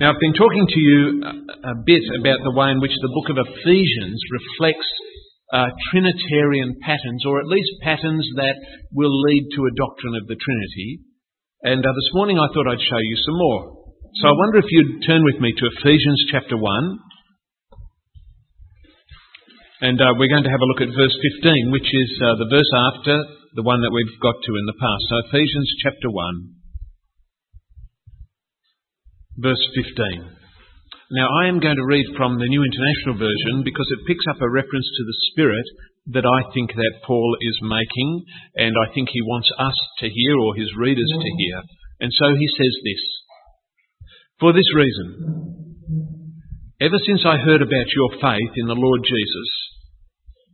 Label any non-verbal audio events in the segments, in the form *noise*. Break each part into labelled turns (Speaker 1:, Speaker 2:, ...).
Speaker 1: Now, I've been talking to you a, bit about the way in which the book of Ephesians reflects uh, Trinitarian patterns, or at least patterns that will lead to a doctrine of the Trinity. And uh, this morning I thought I'd show you some more. So I wonder if you'd turn with me to Ephesians chapter 1. And uh, we're going to have a look at verse 15, which is uh, the verse after the one that we've got to in the past. So Ephesians chapter 1 verse 15. Now, I am going to read from the New International Version because it picks up a reference to the Spirit that I think that Paul is making, and I think he wants us to hear or his readers to hear. And so he says this For this reason, ever since I heard about your faith in the Lord Jesus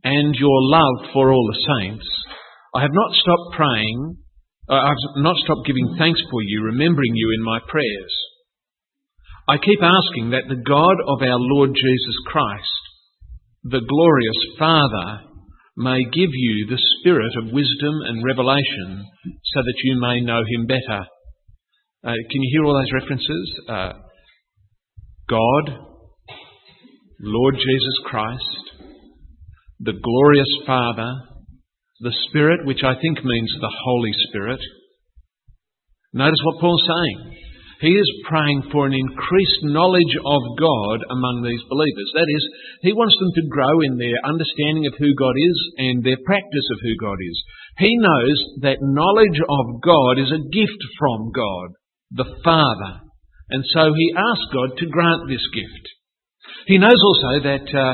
Speaker 1: and your love for all the saints, I have not stopped praying, uh, I've not stopped giving thanks for you, remembering you in my prayers. I keep asking that the God of our Lord Jesus Christ, the glorious Father, may give you the spirit of wisdom and revelation so that you may know him better. Uh, can you hear all those references? Uh, God, Lord Jesus Christ, the glorious Father, the Spirit, which I think means the Holy Spirit. Notice what Paul's saying. He is praying for an increased knowledge of God among these believers. That is, he wants them to grow in their understanding of who God is and their practice of who God is. He knows that knowledge of God is a gift from God, the Father. And so he asks God to grant this gift. He knows also that uh,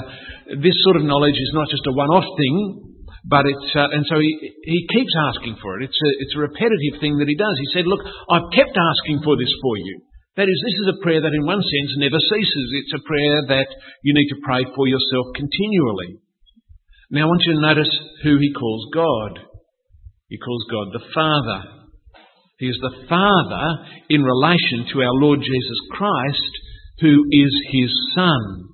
Speaker 1: this sort of knowledge is not just a one-off thing, but it's, uh, and so he, he keeps asking for it. It's a, it's a repetitive thing that he does. He said, look, I've kept asking for this for you. That is, this is a prayer that in one sense never ceases. It's a prayer that you need to pray for yourself continually. Now I want you to notice who he calls God. He calls God the Father. He is the Father in relation to our Lord Jesus Christ, who is his Son.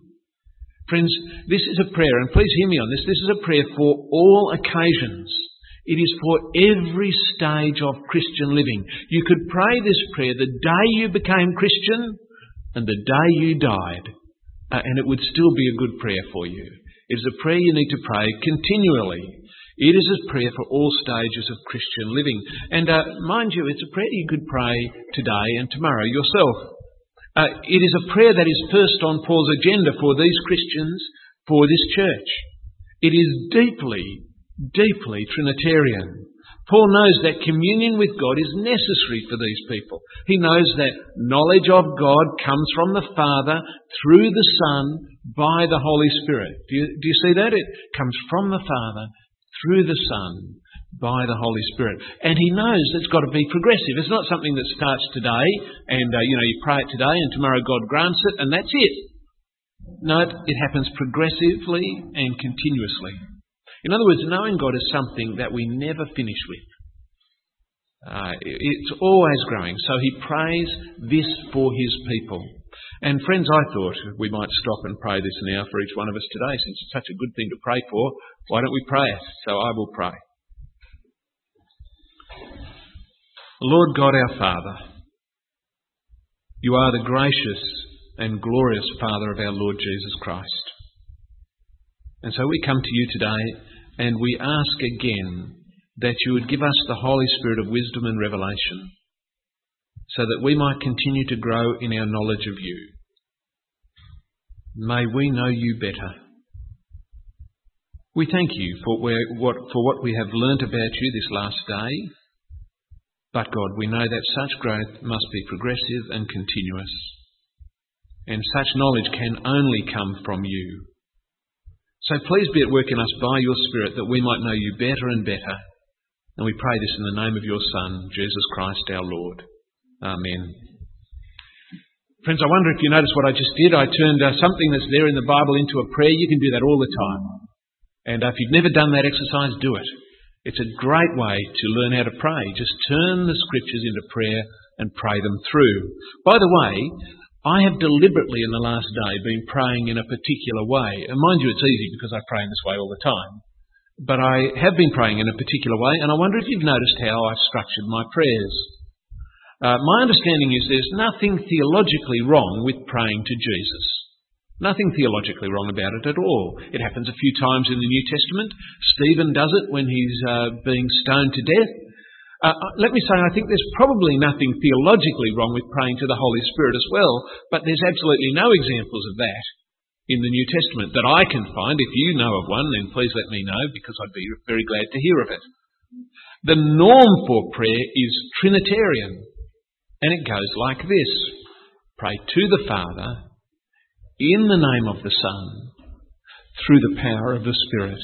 Speaker 1: Friends, this is a prayer, and please hear me on this. This is a prayer for all occasions. It is for every stage of Christian living. You could pray this prayer the day you became Christian and the day you died, uh, and it would still be a good prayer for you. It is a prayer you need to pray continually. It is a prayer for all stages of Christian living. And uh, mind you, it's a prayer you could pray today and tomorrow yourself. Uh, it is a prayer that is first on Paul's agenda for these Christians, for this church. It is deeply, deeply Trinitarian. Paul knows that communion with God is necessary for these people. He knows that knowledge of God comes from the Father through the Son by the Holy Spirit. Do you, do you see that? It comes from the Father through the Son by the Holy Spirit. And he knows it's got to be progressive. It's not something that starts today and, uh, you know, you pray it today and tomorrow God grants it and that's it. No, it, it happens progressively and continuously. In other words, knowing God is something that we never finish with. Uh, it's always growing. So he prays this for his people. And friends, I thought we might stop and pray this now for each one of us today, since it's such a good thing to pray for. Why don't we pray it? So I will pray. Lord God our Father, you are the gracious and glorious Father of our Lord Jesus Christ. And so we come to you today and we ask again that you would give us the Holy Spirit of wisdom and revelation so that we might continue to grow in our knowledge of you. May we know you better. We thank you for, what, for what we have learnt about you this last day. But God, we know that such growth must be progressive and continuous. And such knowledge can only come from you. So please be at work in us by your Spirit that we might know you better and better. And we pray this in the name of your Son, Jesus Christ our Lord. Amen. Friends, I wonder if you noticed what I just did. I turned uh, something that's there in the Bible into a prayer. You can do that all the time. And uh, if you've never done that exercise, do it. It's a great way to learn how to pray. Just turn the scriptures into prayer and pray them through. By the way, I have deliberately in the last day been praying in a particular way. And mind you, it's easy because I pray in this way all the time. But I have been praying in a particular way, and I wonder if you've noticed how I've structured my prayers. Uh, my understanding is there's nothing theologically wrong with praying to Jesus. Nothing theologically wrong about it at all. It happens a few times in the New Testament. Stephen does it when he's uh, being stoned to death. Uh, uh, let me say, I think there's probably nothing theologically wrong with praying to the Holy Spirit as well, but there's absolutely no examples of that in the New Testament that I can find. If you know of one, then please let me know because I'd be very glad to hear of it. The norm for prayer is Trinitarian, and it goes like this Pray to the Father in the name of the Son, through the power of the Spirit.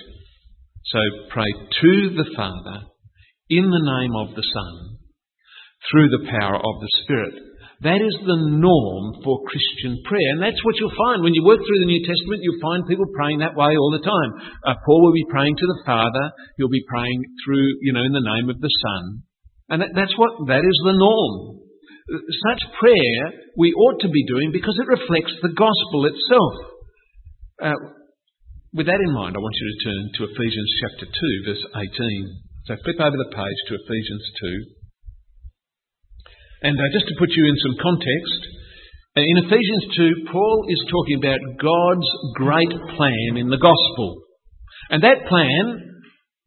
Speaker 1: So pray to the Father, in the name of the Son, through the power of the Spirit. That is the norm for Christian prayer. And that's what you'll find. When you work through the New Testament, you'll find people praying that way all the time. Uh, Paul will be praying to the Father. He'll be praying through, you know, in the name of the Son. And that, that's what, that is the norm. Such prayer we ought to be doing because it reflects the gospel itself. Uh, with that in mind, I want you to turn to Ephesians chapter 2, verse 18. So flip over the page to Ephesians 2. And uh, just to put you in some context, uh, in Ephesians 2, Paul is talking about God's great plan in the gospel. And that plan,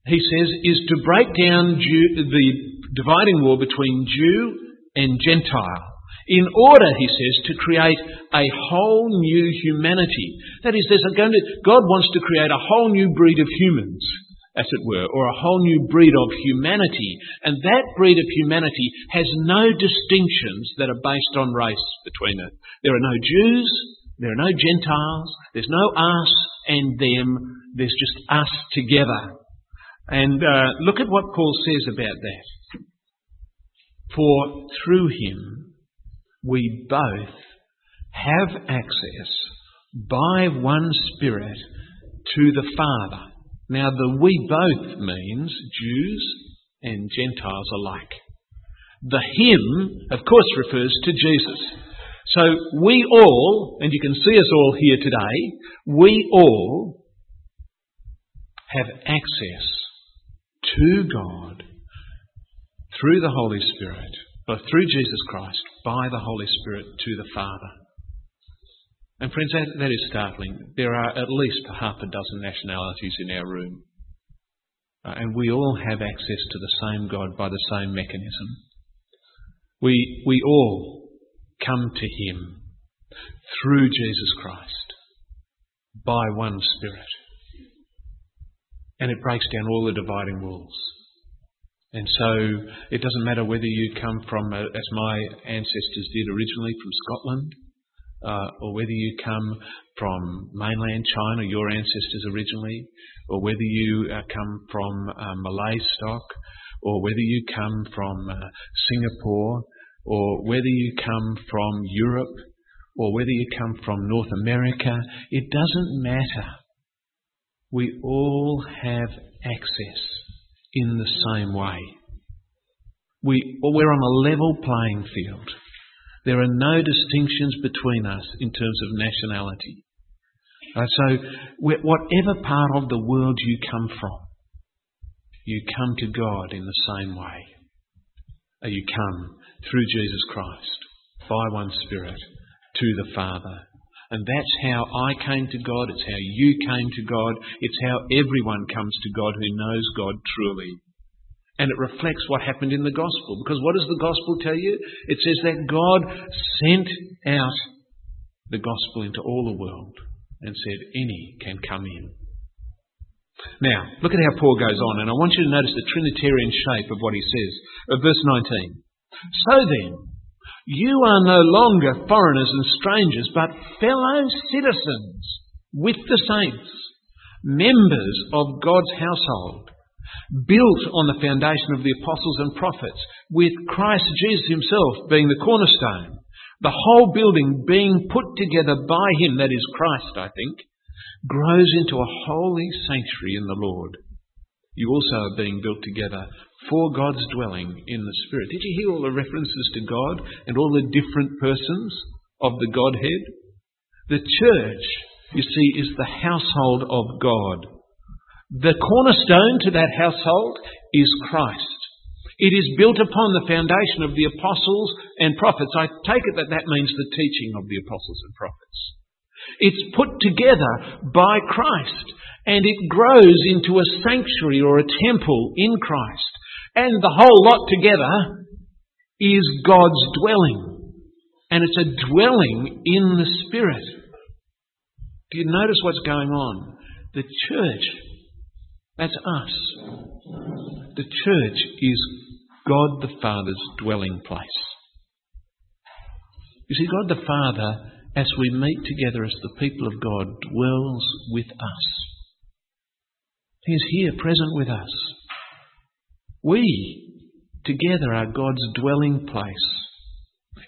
Speaker 1: he says, is to break down Jew, the dividing wall between Jew and Gentile in order, he says, to create a whole new humanity. That is, there's going to, God wants to create a whole new breed of humans, as it were, or a whole new breed of humanity. And that breed of humanity has no distinctions that are based on race between it. There are no Jews, there are no Gentiles, there's no us and them, there's just us together. And uh, look at what Paul says about that. For through him we both have access by one Spirit to the Father. Now, the we both means Jews and Gentiles alike. The him, of course, refers to Jesus. So we all, and you can see us all here today, we all have access to God through the Holy Spirit, or through Jesus Christ, by the Holy Spirit to the Father. And friends, that, that is startling. There are at least half a dozen nationalities in our room. Uh, and we all have access to the same God by the same mechanism. We, we all come to Him through Jesus Christ by one Spirit. And it breaks down all the dividing walls. And so it doesn't matter whether you come from, uh, as my ancestors did originally, from Scotland, uh, or whether you come from mainland China, your ancestors originally, or whether you uh, come from uh, Malay stock, or whether you come from uh, Singapore, or whether you come from Europe, or whether you come from North America, it doesn't matter. We all have access in the same way. We, we're on a level playing field. There are no distinctions between us in terms of nationality. Uh, so, whatever part of the world you come from, you come to God in the same way. Uh, you come through Jesus Christ by one Spirit to the Father. And that's how I came to God, it's how you came to God, it's how everyone comes to God who knows God truly. And it reflects what happened in the gospel. Because what does the gospel tell you? It says that God sent out the gospel into all the world and said, any can come in. Now, look at how Paul goes on, and I want you to notice the Trinitarian shape of what he says. Verse 19. So then, you are no longer foreigners and strangers, but fellow citizens with the saints, members of God's household, built on the foundation of the apostles and prophets, with Christ Jesus himself being the cornerstone. The whole building being put together by him, that is Christ, I think, grows into a holy sanctuary in the Lord. You also are being built together for God's dwelling in the Spirit. Did you hear all the references to God and all the different persons of the Godhead? The church, you see, is the household of God. The cornerstone to that household is Christ. It is built upon the foundation of the apostles and prophets. I take it that that means the teaching of the apostles and prophets. It's put together by Christ and it grows into a sanctuary or a temple in Christ. And the whole lot together is God's dwelling. And it's a dwelling in the Spirit. Do you notice what's going on? The church, that's us. The church is God the Father's dwelling place. You see, God the Father, as we meet together as the people of God, dwells with us. He is here, present with us. We, together, are God's dwelling place.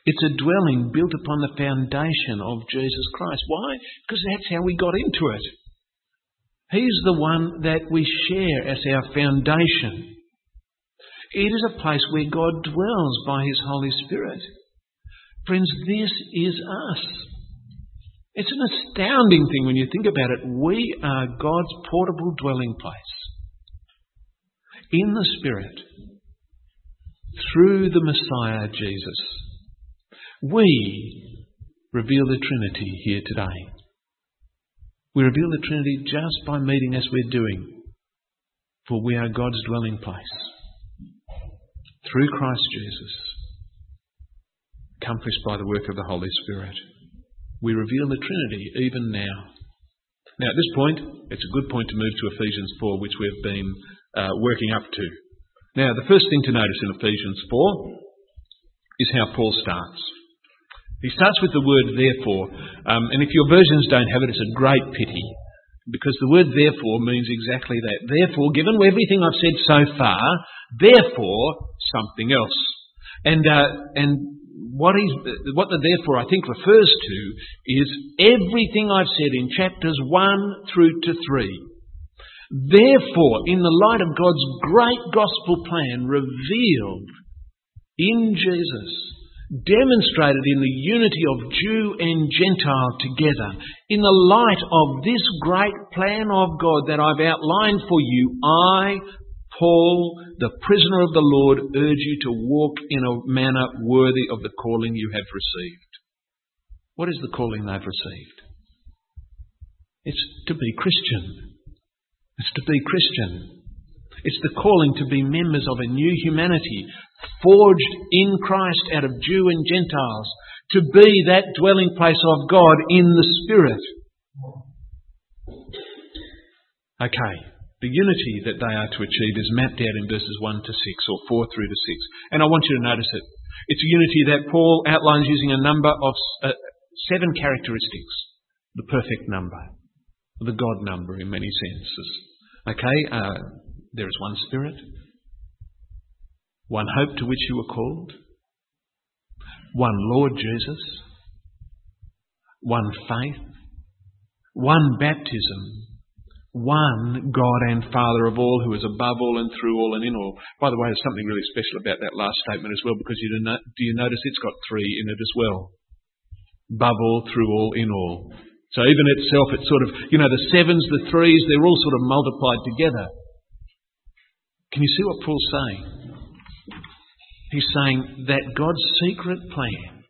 Speaker 1: It's a dwelling built upon the foundation of Jesus Christ. Why? Because that's how we got into it. He's the one that we share as our foundation. It is a place where God dwells by His Holy Spirit. Friends, this is us. It's an astounding thing when you think about it. We are God's portable dwelling place. In the Spirit, through the Messiah Jesus, we reveal the Trinity here today. We reveal the Trinity just by meeting as we're doing, for we are God's dwelling place. Through Christ Jesus, accomplished by the work of the Holy Spirit, we reveal the Trinity even now. Now, at this point, it's a good point to move to Ephesians 4, which we've been uh, working up to. Now, the first thing to notice in Ephesians 4 is how Paul starts. He starts with the word therefore, um, and if your versions don't have it, it's a great pity, because the word therefore means exactly that. Therefore, given everything I've said so far, therefore something else. And uh, and what is what the therefore I think refers to is everything I've said in chapters one through to three. Therefore, in the light of God's great gospel plan revealed in Jesus, demonstrated in the unity of Jew and Gentile together. In the light of this great plan of God that I've outlined for you, I, Paul, the prisoner of the Lord, urge you to walk in a manner worthy of the calling you have received. What is the calling they've received? It's to be Christian. It's to be Christian. It's the calling to be members of a new humanity, forged in Christ out of Jew and Gentiles, to be that dwelling place of God in the Spirit. Okay, the unity that they are to achieve is mapped out in verses 1 to 6 or 4 through to 6. And I want you to notice it. It's a unity that Paul outlines using a number of uh, seven characteristics. The perfect number, the God number in many senses. Okay, uh, there is one Spirit, one hope to which you were called, one Lord Jesus, one faith, one baptism, one God and Father of all, who is above all and through all and in all. By the way, there's something really special about that last statement as well, because you do, do you notice it's got three in it as well? Above all, through all, in all. So even itself, it's sort of, you know, the sevens, the threes, they're all sort of multiplied together. Can you see what Paul's saying? He's saying that God's secret plan,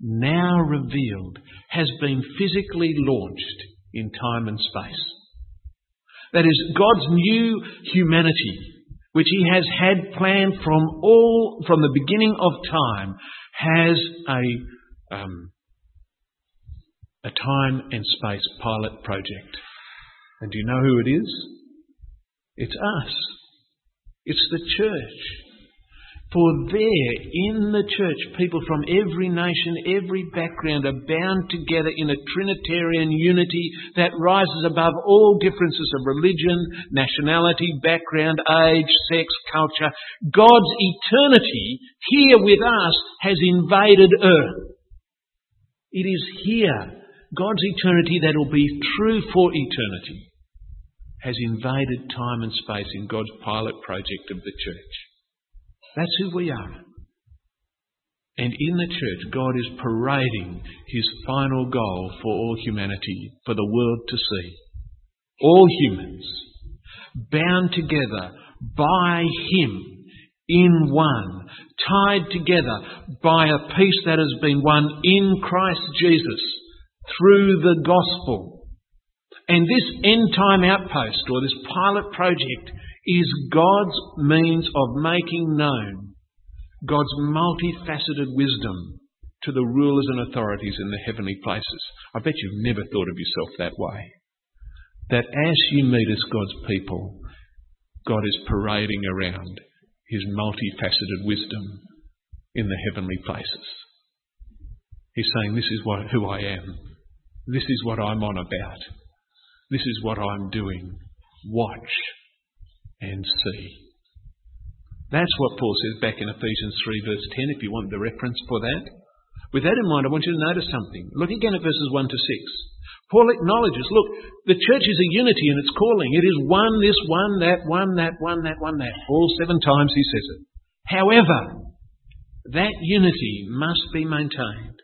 Speaker 1: now revealed, has been physically launched in time and space. That is, God's new humanity, which He has had planned from all, from the beginning of time, has a, um, a time and space pilot project. And do you know who it is? It's us. It's the church. For there, in the church, people from every nation, every background are bound together in a Trinitarian unity that rises above all differences of religion, nationality, background, age, sex, culture. God's eternity here with us has invaded earth. It is here, God's eternity that will be true for eternity has invaded time and space in God's pilot project of the church. That's who we are. And in the church, God is parading his final goal for all humanity, for the world to see. All humans, bound together by him in one, tied together by a peace that has been won in Christ Jesus through the gospel. And this end time outpost or this pilot project is God's means of making known God's multifaceted wisdom to the rulers and authorities in the heavenly places. I bet you've never thought of yourself that way. That as you meet as God's people, God is parading around his multifaceted wisdom in the heavenly places. He's saying, This is what, who I am. This is what I'm on about. This is what I'm doing. Watch and see. That's what Paul says back in Ephesians 3, verse 10, if you want the reference for that. With that in mind, I want you to notice something. Look again at verses 1 to 6. Paul acknowledges, look, the church is a unity in its calling. It is one, this, one, that, one, that, one, that, one, that. All seven times he says it. However, that unity must be maintained.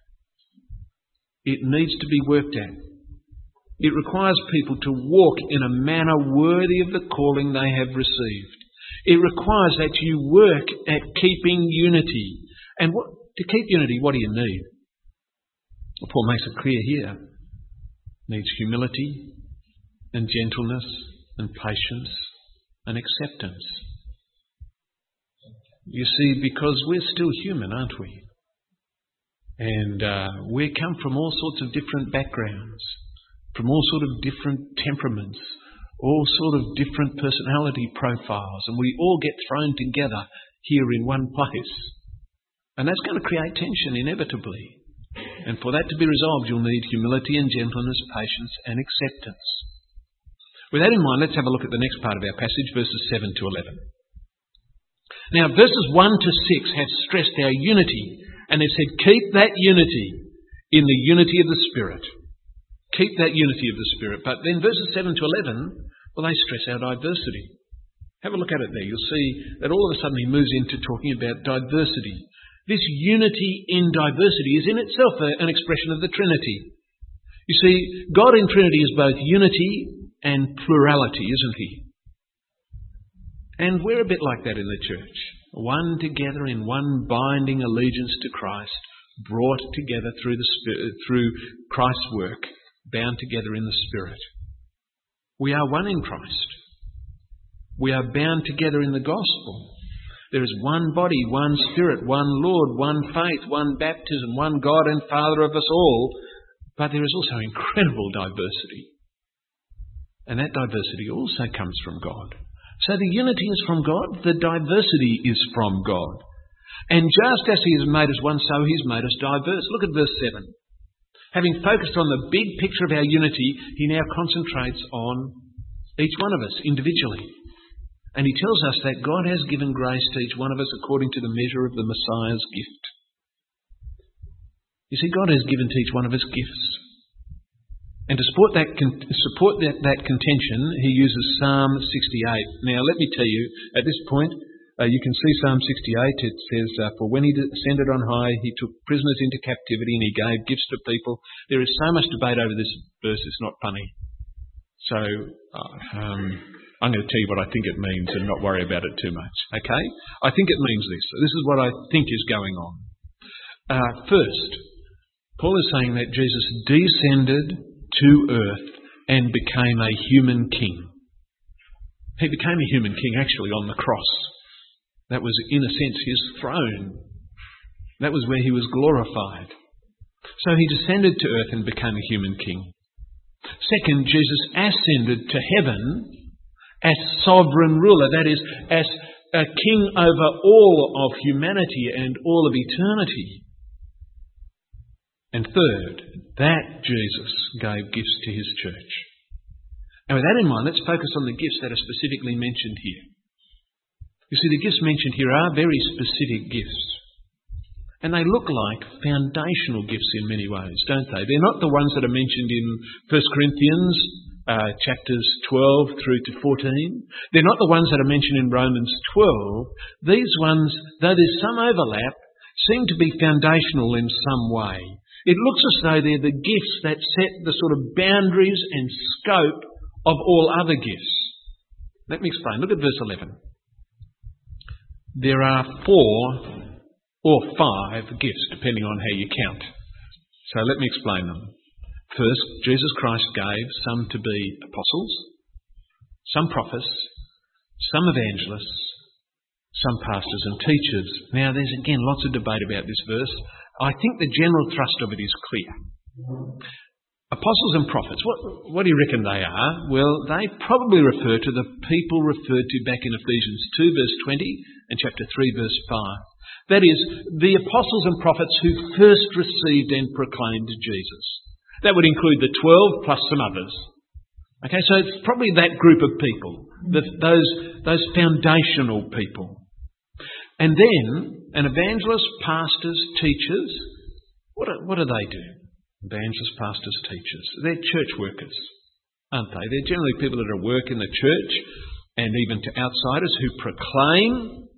Speaker 1: It needs to be worked at. It requires people to walk in a manner worthy of the calling they have received. It requires that you work at keeping unity. And what, to keep unity, what do you need? Paul makes it clear here. Needs humility and gentleness and patience and acceptance. You see, because we're still human, aren't we? And uh, we come from all sorts of different backgrounds, from all sort of different temperaments, all sort of different personality profiles, and we all get thrown together here in one place. And that's going to create tension inevitably. And for that to be resolved, you'll need humility and gentleness, patience and acceptance. With that in mind, let's have a look at the next part of our passage, verses 7 to 11. Now, verses 1 to 6 have stressed our unity, and they've said, keep that unity in the unity of the Spirit. Keep that unity of the Spirit. But then verses 7 to 11, well, they stress our diversity. Have a look at it there. You'll see that all of a sudden he moves into talking about diversity. This unity in diversity is in itself an expression of the Trinity. You see, God in Trinity is both unity and plurality, isn't He? And we're a bit like that in the church. One together in one binding allegiance to Christ, brought together through, the Spirit, through Christ's work, bound together in the Spirit. We are one in Christ. We are bound together in the gospel. There is one body, one Spirit, one Lord, one faith, one baptism, one God and Father of us all. But there is also incredible diversity. And that diversity also comes from God. So the unity is from God, the diversity is from God. And just as He has made us one, so He's made us diverse. Look at verse 7. Having focused on the big picture of our unity, He now concentrates on each one of us individually. And he tells us that God has given grace to each one of us according to the measure of the Messiah's gift. You see, God has given to each one of us gifts. And to support that, support that, that contention, he uses Psalm 68. Now, let me tell you, at this point, uh, you can see Psalm 68. It says, uh, For when he ascended on high, he took prisoners into captivity and he gave gifts to people. There is so much debate over this verse, it's not funny. So, uh, um, I'm going to tell you what I think it means and not worry about it too much. Okay? I think it means this. This is what I think is going on. Uh, first, Paul is saying that Jesus descended to earth and became a human king. He became a human king actually on the cross. That was, in a sense, his throne. That was where he was glorified. So he descended to earth and became a human king. Second, Jesus ascended to heaven as sovereign ruler, that is, as a king over all of humanity and all of eternity. And third, that Jesus gave gifts to his church. And with that in mind, let's focus on the gifts that are specifically mentioned here. You see, the gifts mentioned here are very specific gifts. And they look like foundational gifts in many ways, don't they? They're not the ones that are mentioned in 1 Corinthians uh, chapters 12 through to 14. They're not the ones that are mentioned in Romans 12. These ones, though there's some overlap, seem to be foundational in some way. It looks as though they're the gifts that set the sort of boundaries and scope of all other gifts. Let me explain. Look at verse 11. there are four or five gifts, depending on how you count. So let me explain them. First, Jesus Christ gave some to be apostles, some prophets, some evangelists, some pastors and teachers. Now, there's again lots of debate about this verse. I think the general thrust of it is clear. Apostles and prophets, what, what do you reckon they are? Well, they probably refer to the people referred to back in Ephesians 2, verse 20, and chapter 3, verse 5. That is, the apostles and prophets who first received and proclaimed Jesus. That would include the 12 plus some others. Okay, so it's probably that group of people, the, those, those foundational people. And then, an evangelist, pastors, teachers, what do, what do they do? Evangelists, pastors, teachers. They're church workers, aren't they? They're generally people that are work in the church and even to outsiders who proclaim,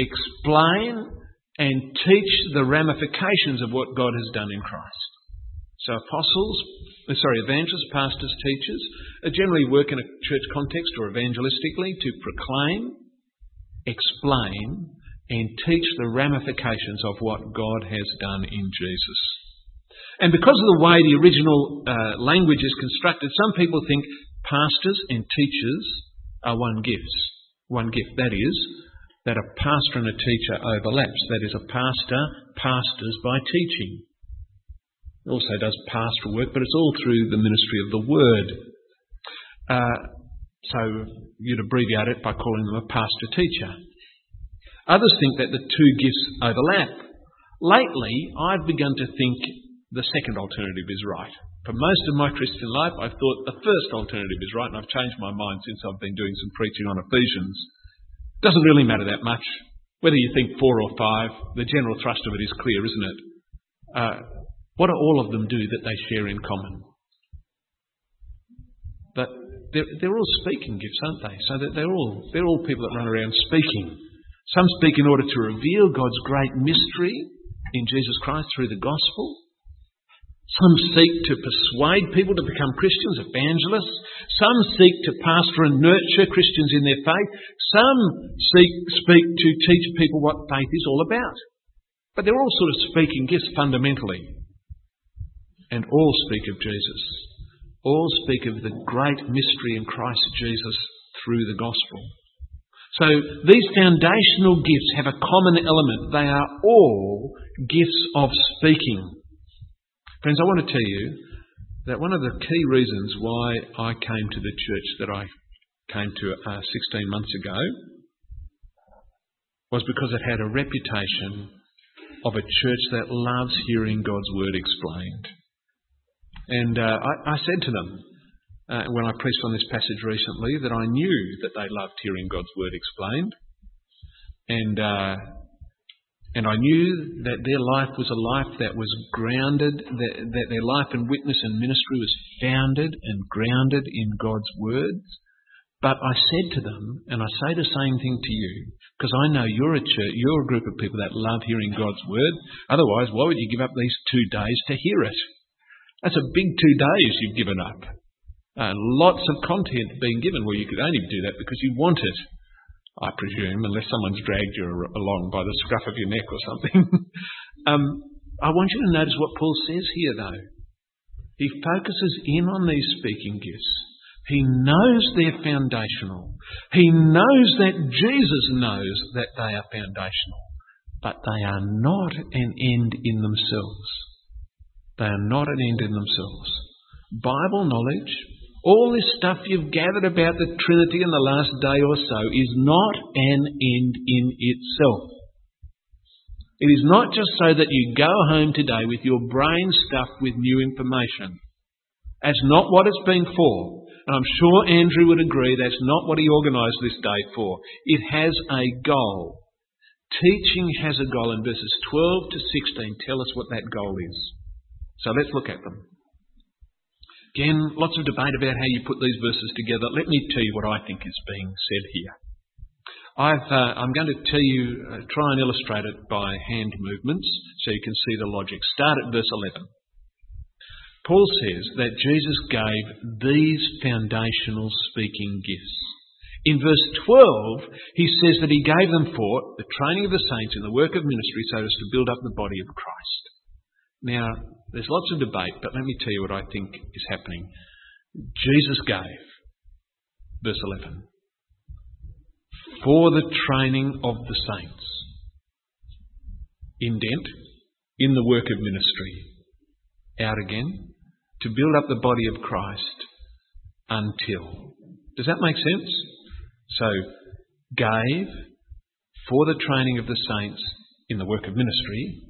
Speaker 1: explain, and teach the ramifications of what God has done in Christ. So apostles, uh, sorry, evangelists, pastors, teachers, generally work in a church context or evangelistically to proclaim, explain, and teach the ramifications of what God has done in Jesus. And because of the way the original uh, language is constructed, some people think pastors and teachers are one gift. One gift. That is, that a pastor and a teacher overlaps. That is, a pastor pastors by teaching. It also does pastoral work, but it's all through the ministry of the word. Uh, so you'd abbreviate it by calling them a pastor teacher. Others think that the two gifts overlap. Lately, I've begun to think the second alternative is right. For most of my Christian life, I've thought the first alternative is right, and I've changed my mind since I've been doing some preaching on Ephesians. Doesn't really matter that much. Whether you think four or five, the general thrust of it is clear, isn't it? Uh, what do all of them do that they share in common? But they're, they're all speaking gifts, aren't they? So they're all, they're all people that run around speaking. Some speak in order to reveal God's great mystery in Jesus Christ through the gospel. Some seek to persuade people to become Christians, evangelists. Some seek to pastor and nurture Christians in their faith. Some seek, speak to teach people what faith is all about. But they're all sort of speaking gifts fundamentally. And all speak of Jesus. All speak of the great mystery in Christ Jesus through the gospel. So these foundational gifts have a common element. They are all gifts of speaking. Friends, I want to tell you that one of the key reasons why I came to the church that I came to uh, 16 months ago was because it had a reputation of a church that loves hearing God's word explained. And uh, I, I, said to them uh, when I preached on this passage recently that I knew that they loved hearing God's word explained. And uh, and I knew that their life was a life that was grounded, that, that their life and witness and ministry was founded and grounded in God's words. But I said to them, and I say the same thing to you, because I know you're a church, you're a group of people that love hearing God's word. Otherwise, why would you give up these two days to hear it? That's a big two days you've given up. Uh, lots of content being given. Well, you could only do that because you want it. I presume, unless someone's dragged you along by the scruff of your neck or something. *laughs* um, I want you to notice what Paul says here, though. He focuses in on these speaking gifts. He knows they're foundational. He knows that Jesus knows that they are foundational. But they are not an end in themselves. They are not an end in themselves. Bible knowledge, all this stuff you've gathered about the Trinity in the last day or so is not an end in itself. It is not just so that you go home today with your brain stuffed with new information. That's not what it's been for. And I'm sure Andrew would agree that's not what he organised this day for. It has a goal. Teaching has a goal, and verses 12 to 16 tell us what that goal is. So let's look at them. Again, lots of debate about how you put these verses together. Let me tell you what I think is being said here. i am uh, going to tell you, uh, try and illustrate it by hand movements so you can see the logic. Start at verse 11. Paul says that Jesus gave these foundational speaking gifts In verse 12, he says that he gave them for the training of the saints in the work of ministry so as to build up the body of Christ. Now, there's lots of debate, but let me tell you what I think is happening. Jesus gave, verse 11, for the training of the saints. Indent, in the work of ministry. Out again, to build up the body of Christ until. Does that make sense? So, gave for the training of the saints in the work of ministry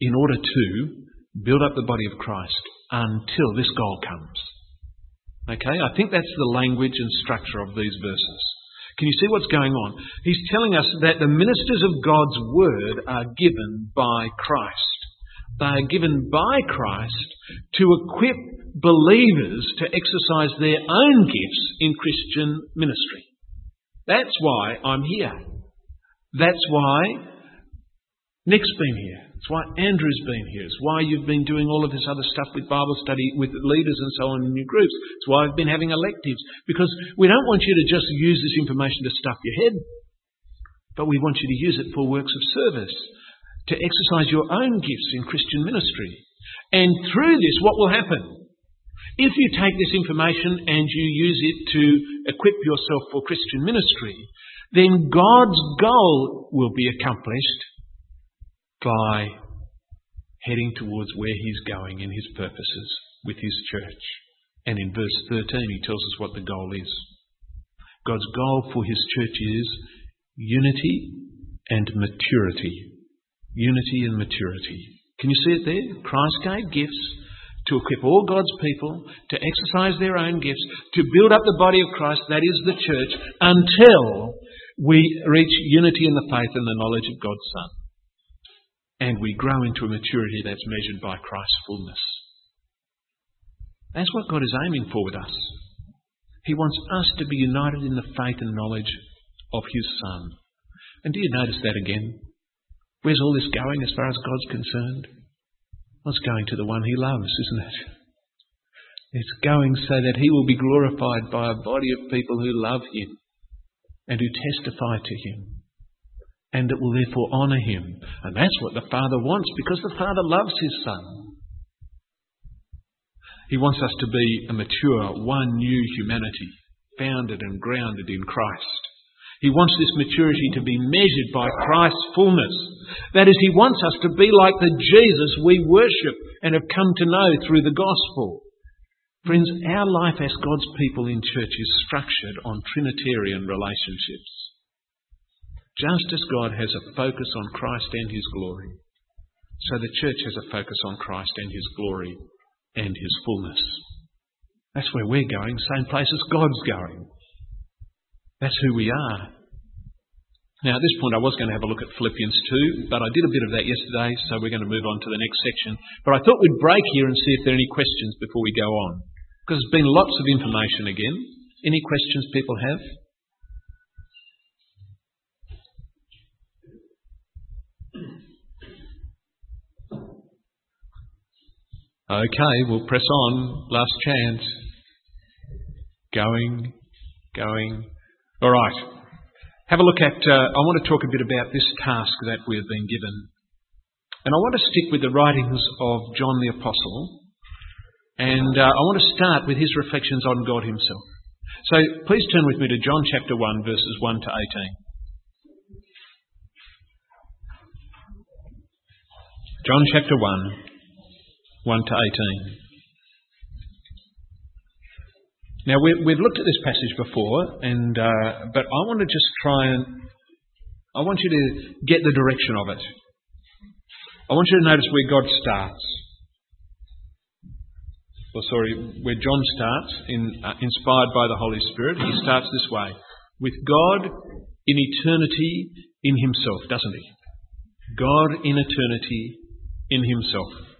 Speaker 1: in order to build up the body of Christ until this goal comes. Okay, I think that's the language and structure of these verses. Can you see what's going on? He's telling us that the ministers of God's word are given by Christ. They are given by Christ to equip believers to exercise their own gifts in Christian ministry. That's why I'm here. That's why Nick's been here. It's why Andrew's been here. It's why you've been doing all of this other stuff with Bible study, with leaders and so on in your groups. It's why I've been having electives. Because we don't want you to just use this information to stuff your head, but we want you to use it for works of service, to exercise your own gifts in Christian ministry. And through this, what will happen? If you take this information and you use it to equip yourself for Christian ministry, then God's goal will be accomplished by heading towards where he's going in his purposes with his church. And in verse 13, he tells us what the goal is. God's goal for his church is unity and maturity. Unity and maturity. Can you see it there? Christ gave gifts to equip all God's people to exercise their own gifts, to build up the body of Christ, that is the church, until we reach unity in the faith and the knowledge of God's Son and we grow into a maturity that's measured by Christ's fullness. That's what God is aiming for with us. He wants us to be united in the faith and knowledge of His Son. And do you notice that again? Where's all this going as far as God's concerned? Well, it's going to the one He loves, isn't it? It's going so that He will be glorified by a body of people who love Him and who testify to Him and it will therefore honour him. And that's what the Father wants because the Father loves his Son. He wants us to be a mature, one new humanity, founded and grounded in Christ. He wants this maturity to be measured by Christ's fullness. That is, He wants us to be like the Jesus we worship and have come to know through the gospel. Friends, our life as God's people in church is structured on Trinitarian relationships. Just as God has a focus on Christ and His glory, so the church has a focus on Christ and His glory and His fullness. That's where we're going, same place as God's going. That's who we are. Now, at this point, I was going to have a look at Philippians 2, but I did a bit of that yesterday, so we're going to move on to the next section. But I thought we'd break here and see if there are any questions before we go on. Because there's been lots of information again. Any questions people have? Okay, we'll press on. Last chance. Going, going. All right. Have a look at, uh, I want to talk a bit about this task that we've been given. And I want to stick with the writings of John the Apostle. And uh, I want to start with his reflections on God himself. So please turn with me to John chapter 1, verses 1 to 18. John chapter 1, 1 to 18. Now, we, we've looked at this passage before, and, uh, but I want to just try and. I want you to get the direction of it. I want you to notice where God starts. Well, sorry, where John starts, in, uh, inspired by the Holy Spirit. He starts this way with God in eternity in Himself, doesn't he? God in eternity in Himself.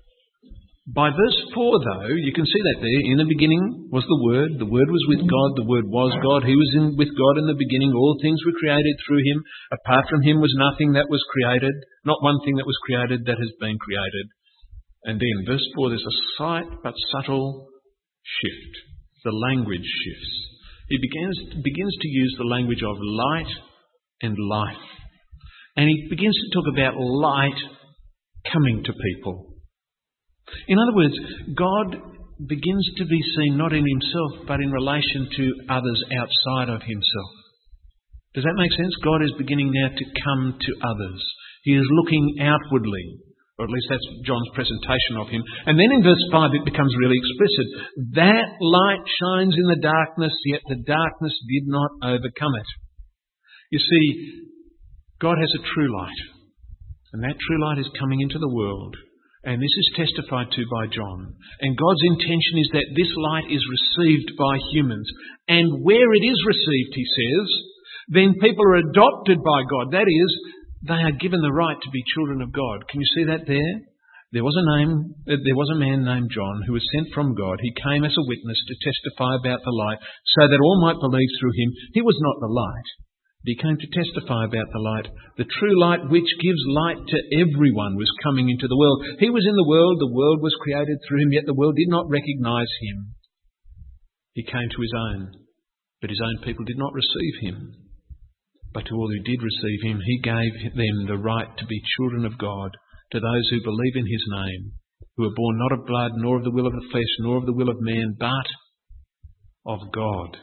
Speaker 1: By verse 4, though, you can see that there. In the beginning was the Word. The Word was with God. The Word was God. He was in, with God in the beginning. All things were created through Him. Apart from Him was nothing that was created. Not one thing that was created that has been created. And then, verse 4, there's a slight but subtle shift. The language shifts. he begins, begins to use the language of light and life. And he begins to talk about light coming to people. In other words, God begins to be seen not in himself, but in relation to others outside of himself. Does that make sense? God is beginning now to come to others. He is looking outwardly, or at least that's John's presentation of him. And then in verse 5 it becomes really explicit. That light shines in the darkness, yet the darkness did not overcome it. You see, God has a true light, and that true light is coming into the world. And this is testified to by John. And God's intention is that this light is received by humans. And where it is received, he says, then people are adopted by God. That is, they are given the right to be children of God. Can you see that there? There was a name, uh, there was a man named John who was sent from God. He came as a witness to testify about the light so that all might believe through him. He was not the light. He came to testify about the light. The true light which gives light to everyone was coming into the world. He was in the world, the world was created through him, yet the world did not recognize him. He came to his own, but his own people did not receive him. But to all who did receive him, he gave them the right to be children of God, to those who believe in his name, who are born not of blood, nor of the will of the flesh, nor of the will of man, but of God.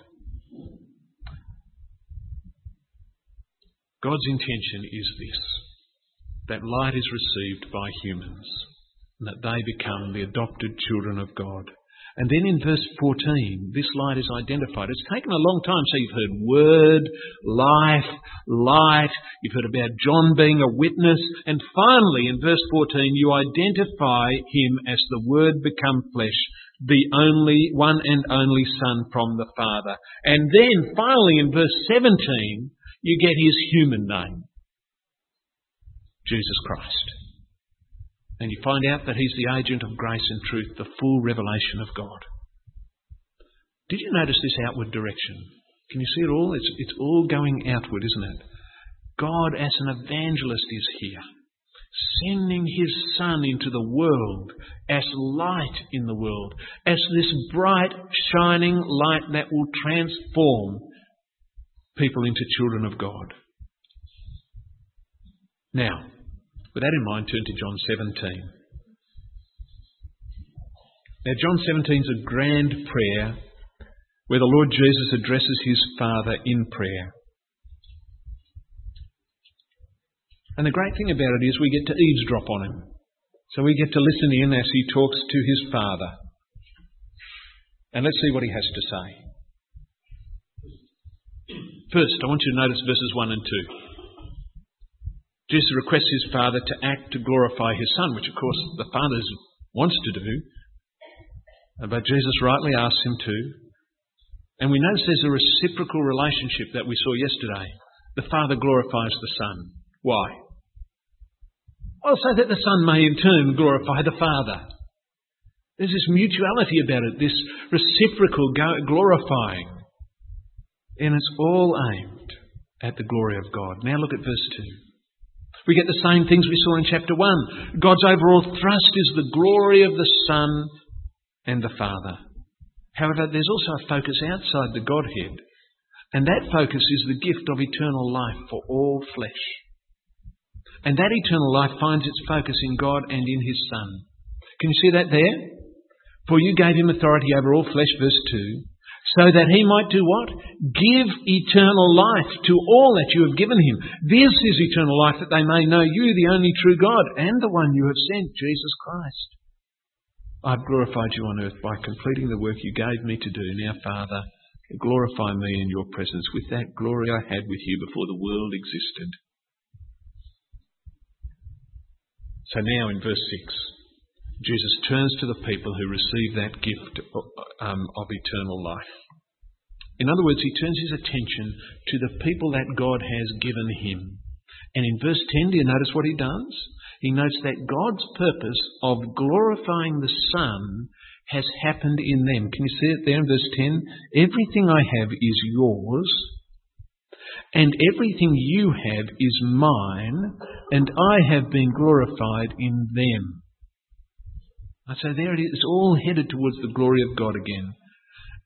Speaker 1: God's intention is this that light is received by humans, and that they become the adopted children of God. And then in verse 14, this light is identified. It's taken a long time. So you've heard word, life, light. You've heard about John being a witness. And finally, in verse 14, you identify him as the Word become flesh, the only, one and only Son from the Father. And then finally, in verse 17, you get his human name. Jesus Christ. And you find out that he's the agent of grace and truth, the full revelation of God. Did you notice this outward direction? Can you see it all? It's, it's all going outward, isn't it? God, as an evangelist, is here, sending his Son into the world as light in the world, as this bright, shining light that will transform people into children of God. Now, with that in mind, turn to John 17. Now, John 17 is a grand prayer where the Lord Jesus addresses his Father in prayer. And the great thing about it is we get to eavesdrop on him. So we get to listen in as he talks to his Father. And let's see what he has to say. First, I want you to notice verses 1 and 2. Jesus requests his Father to act to glorify his Son, which of course the Father wants to do, but Jesus rightly asks him to. And we notice there's a reciprocal relationship that we saw yesterday. The Father glorifies the Son. Why? Well, so that the Son may in turn glorify the Father. There's this mutuality about it, this reciprocal glorifying. And it's all aimed at the glory of God. Now look at verse 2. We get the same things we saw in chapter 1. God's overall thrust is the glory of the Son and the Father. However, there's also a focus outside the Godhead, and that focus is the gift of eternal life for all flesh. And that eternal life finds its focus in God and in His Son. Can you see that there? For you gave him authority over all flesh, verse 2, so that he might do what? Give eternal life to all that you have given him. This is eternal life, that they may know you, the only true God, and the one you have sent, Jesus Christ. I've glorified you on earth by completing the work you gave me to do. Now, Father, glorify me in your presence with that glory I had with you before the world existed. So now in verse 6. Jesus turns to the people who receive that gift um, of eternal life. In other words, he turns his attention to the people that God has given him. And in verse 10, do you notice what he does? He notes that God's purpose of glorifying the Son has happened in them. Can you see it there in verse 10? Everything I have is yours, and everything you have is mine, and I have been glorified in them. I say there it is, it's all headed towards the glory of God again.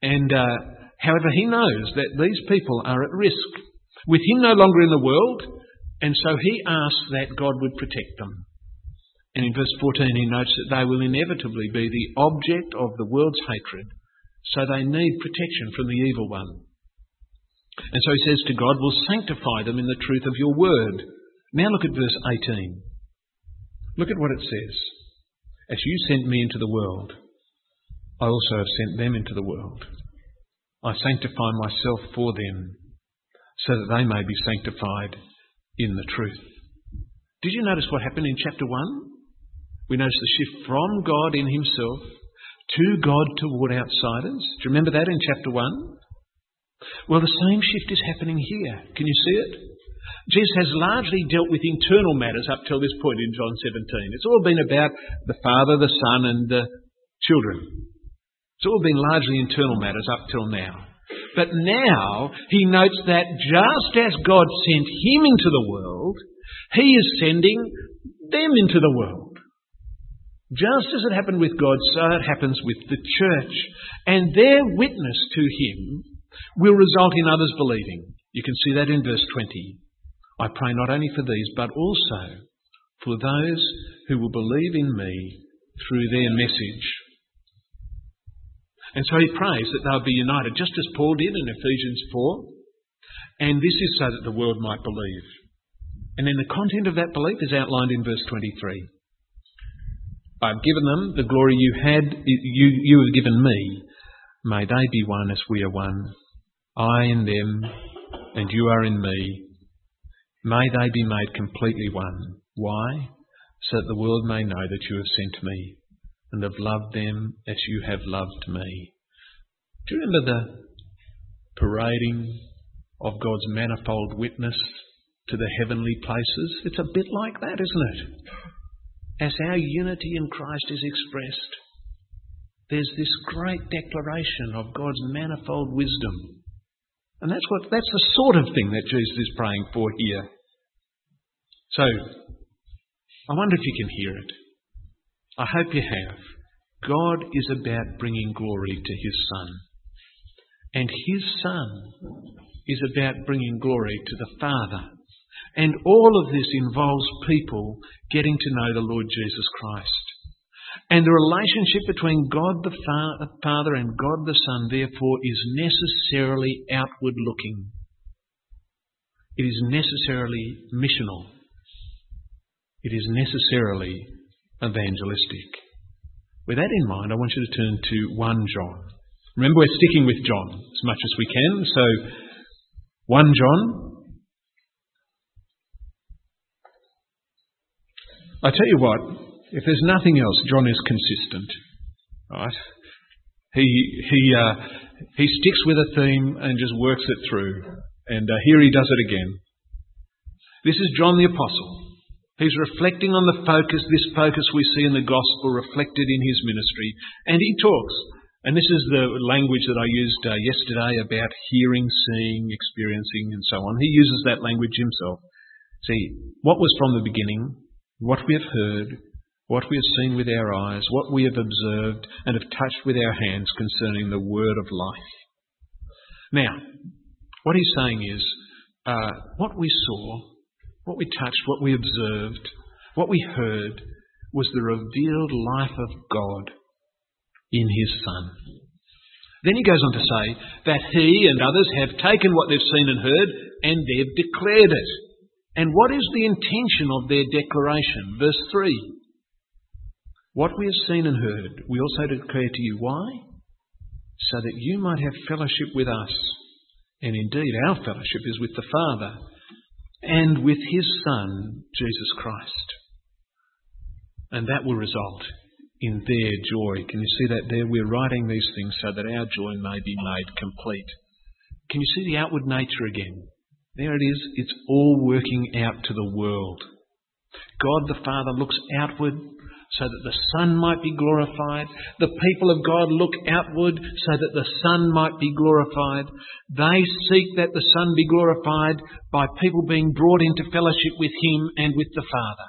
Speaker 1: And uh, However, he knows that these people are at risk, with him no longer in the world, and so he asks that God would protect them. And in verse 14, he notes that they will inevitably be the object of the world's hatred, so they need protection from the evil one. And so he says to God, Will sanctify them in the truth of your word. Now look at verse 18. Look at what it says. As you sent me into the world, I also have sent them into the world. I sanctify myself for them, so that they may be sanctified in the truth. Did you notice what happened in chapter 1? We notice the shift from God in Himself to God toward outsiders. Do you remember that in chapter 1? Well, the same shift is happening here. Can you see it? Jesus has largely dealt with internal matters up till this point in John 17. It's all been about the Father, the Son, and the children. It's all been largely internal matters up till now. But now he notes that just as God sent him into the world, he is sending them into the world. Just as it happened with God, so it happens with the church. And their witness to him will result in others believing. You can see that in verse 20. I pray not only for these, but also for those who will believe in me through their message. And so he prays that they'll be united, just as Paul did in Ephesians 4. And this is so that the world might believe. And then the content of that belief is outlined in verse 23. I've given them the glory you had, you, you have given me. May they be one as we are one. I in them, and you are in me. May they be made completely one. Why? So that the world may know that you have sent me and have loved them as you have loved me. Do you remember the parading of God's manifold witness to the heavenly places? It's a bit like that, isn't it? As our unity in Christ is expressed, there's this great declaration of God's manifold wisdom and that's what that's the sort of thing that Jesus is praying for here. So I wonder if you can hear it. I hope you have. God is about bringing glory to his son. And his son is about bringing glory to the Father. And all of this involves people getting to know the Lord Jesus Christ. And the relationship between God the Father and God the Son, therefore, is necessarily outward looking. It is necessarily missional. It is necessarily evangelistic. With that in mind, I want you to turn to 1 John. Remember, we're sticking with John as much as we can. So, 1 John. I tell you what, if there's nothing else, John is consistent. Right? He, he, uh, he sticks with a theme and just works it through. And uh, here he does it again. This is John the Apostle. He's reflecting on the focus, this focus we see in the gospel reflected in his ministry. And he talks, and this is the language that I used uh, yesterday about hearing, seeing, experiencing, and so on. He uses that language himself. See, what was from the beginning, what we have heard, what we have seen with our eyes, what we have observed and have touched with our hands concerning the word of life. Now, what he's saying is, uh, what we saw, what we touched, what we observed, what we heard was the revealed life of God in his Son. Then he goes on to say that he and others have taken what they've seen and heard and they've declared it. And what is the intention of their declaration? Verse 3 what we have seen and heard, we also declare to you. Why? So that you might have fellowship with us. And indeed, our fellowship is with the Father and with His Son, Jesus Christ. And that will result in their joy. Can you see that there? We're writing these things so that our joy may be made complete. Can you see the outward nature again? There it is. It's all working out to the world. God the Father looks outward so that the Son might be glorified. The people of God look outward so that the Son might be glorified. They seek that the Son be glorified by people being brought into fellowship with Him and with the Father.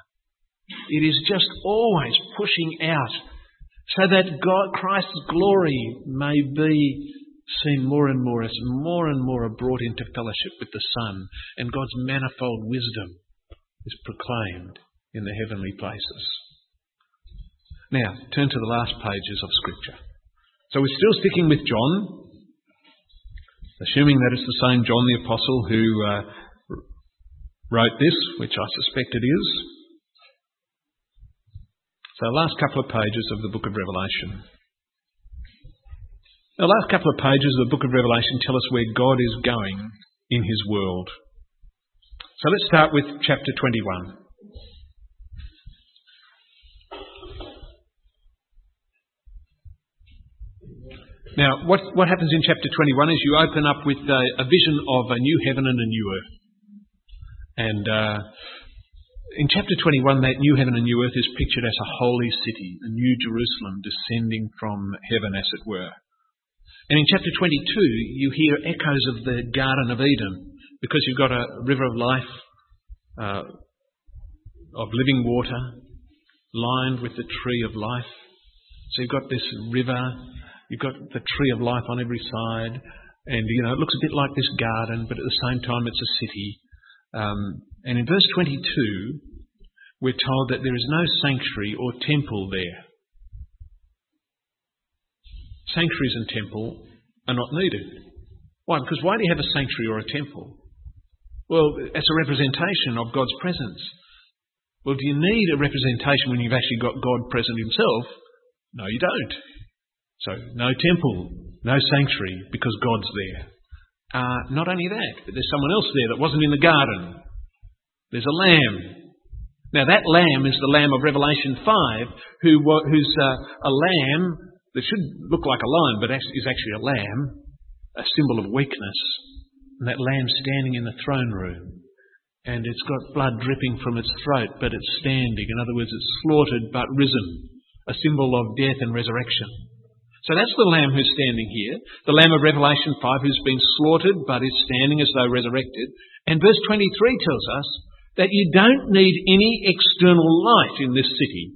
Speaker 1: It is just always pushing out so that God, Christ's glory may be seen more and more as more and more are brought into fellowship with the Son, and God's manifold wisdom is proclaimed in the heavenly places. Now, turn to the last pages of Scripture. So we're still sticking with John, assuming that it's the same John the Apostle who uh, wrote this, which I suspect it is. So, last couple of pages of the book of Revelation. The last couple of pages of the book of Revelation tell us where God is going in his world. So let's start with chapter 21. Now, what, what happens in chapter 21 is you open up with a, a vision of a new heaven and a new earth. And uh, in chapter 21, that new heaven and new earth is pictured as a holy city, a new Jerusalem descending from heaven, as it were. And in chapter 22, you hear echoes of the Garden of Eden because you've got a river of life, uh, of living water, lined with the tree of life. So you've got this river, you've got the tree of life on every side, and you know it looks a bit like this garden, but at the same time it's a city. Um, and in verse 22, we're told that there is no sanctuary or temple there sanctuaries and temple are not needed. Why? Because why do you have a sanctuary or a temple? Well, it's a representation of God's presence. Well, do you need a representation when you've actually got God present Himself? No, you don't. So, no temple, no sanctuary, because God's there. Uh, not only that, but there's someone else there that wasn't in the garden. There's a lamb. Now, that lamb is the lamb of Revelation 5, who, who's uh, a lamb that should look like a lion, but is actually a lamb, a symbol of weakness. And that lamb standing in the throne room. And it's got blood dripping from its throat, but it's standing. In other words, it's slaughtered but risen, a symbol of death and resurrection. So that's the lamb who's standing here, the lamb of Revelation 5 who's been slaughtered but is standing as though resurrected. And verse 23 tells us that you don't need any external light in this city.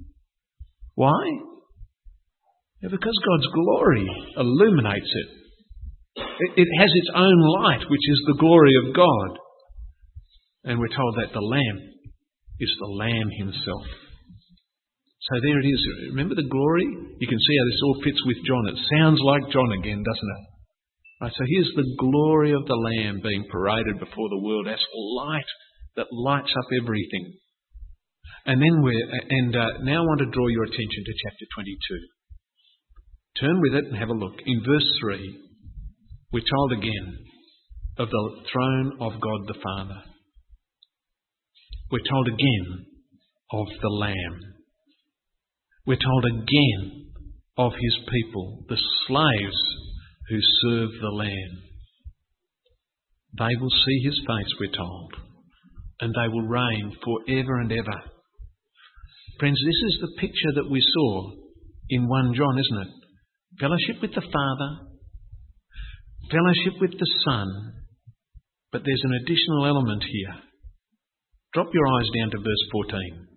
Speaker 1: Why? Yeah, because God's glory illuminates it. it. It has its own light, which is the glory of God. And we're told that the Lamb is the Lamb Himself. So there it is. Remember the glory? You can see how this all fits with John. It sounds like John again, doesn't it? Right, so here's the glory of the Lamb being paraded before the world as light that lights up everything. And then we're, and uh, now I want to draw your attention to chapter 22. Turn with it and have a look. In verse 3, we're told again of the throne of God the Father. We're told again of the Lamb. We're told again of his people, the slaves who serve the Lamb. They will see his face, we're told, and they will reign forever and ever. Friends, this is the picture that we saw in 1 John, isn't it? Fellowship with the Father, fellowship with the Son, but there's an additional element here. Drop your eyes down to verse 14.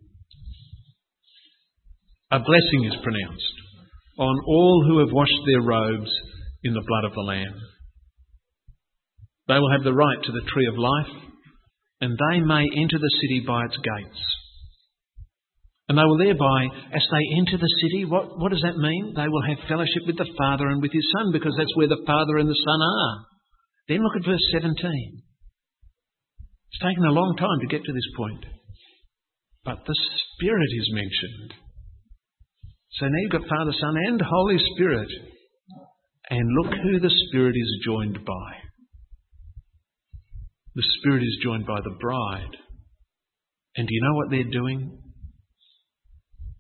Speaker 1: A blessing is pronounced on all who have washed their robes in the blood of the Lamb. They will have the right to the tree of life, and they may enter the city by its gates. And they will thereby, as they enter the city, what, what does that mean? They will have fellowship with the Father and with His Son, because that's where the Father and the Son are. Then look at verse 17. It's taken a long time to get to this point. But the Spirit is mentioned. So now you've got Father, Son, and Holy Spirit. And look who the Spirit is joined by. The Spirit is joined by the bride. And do you know what they're doing?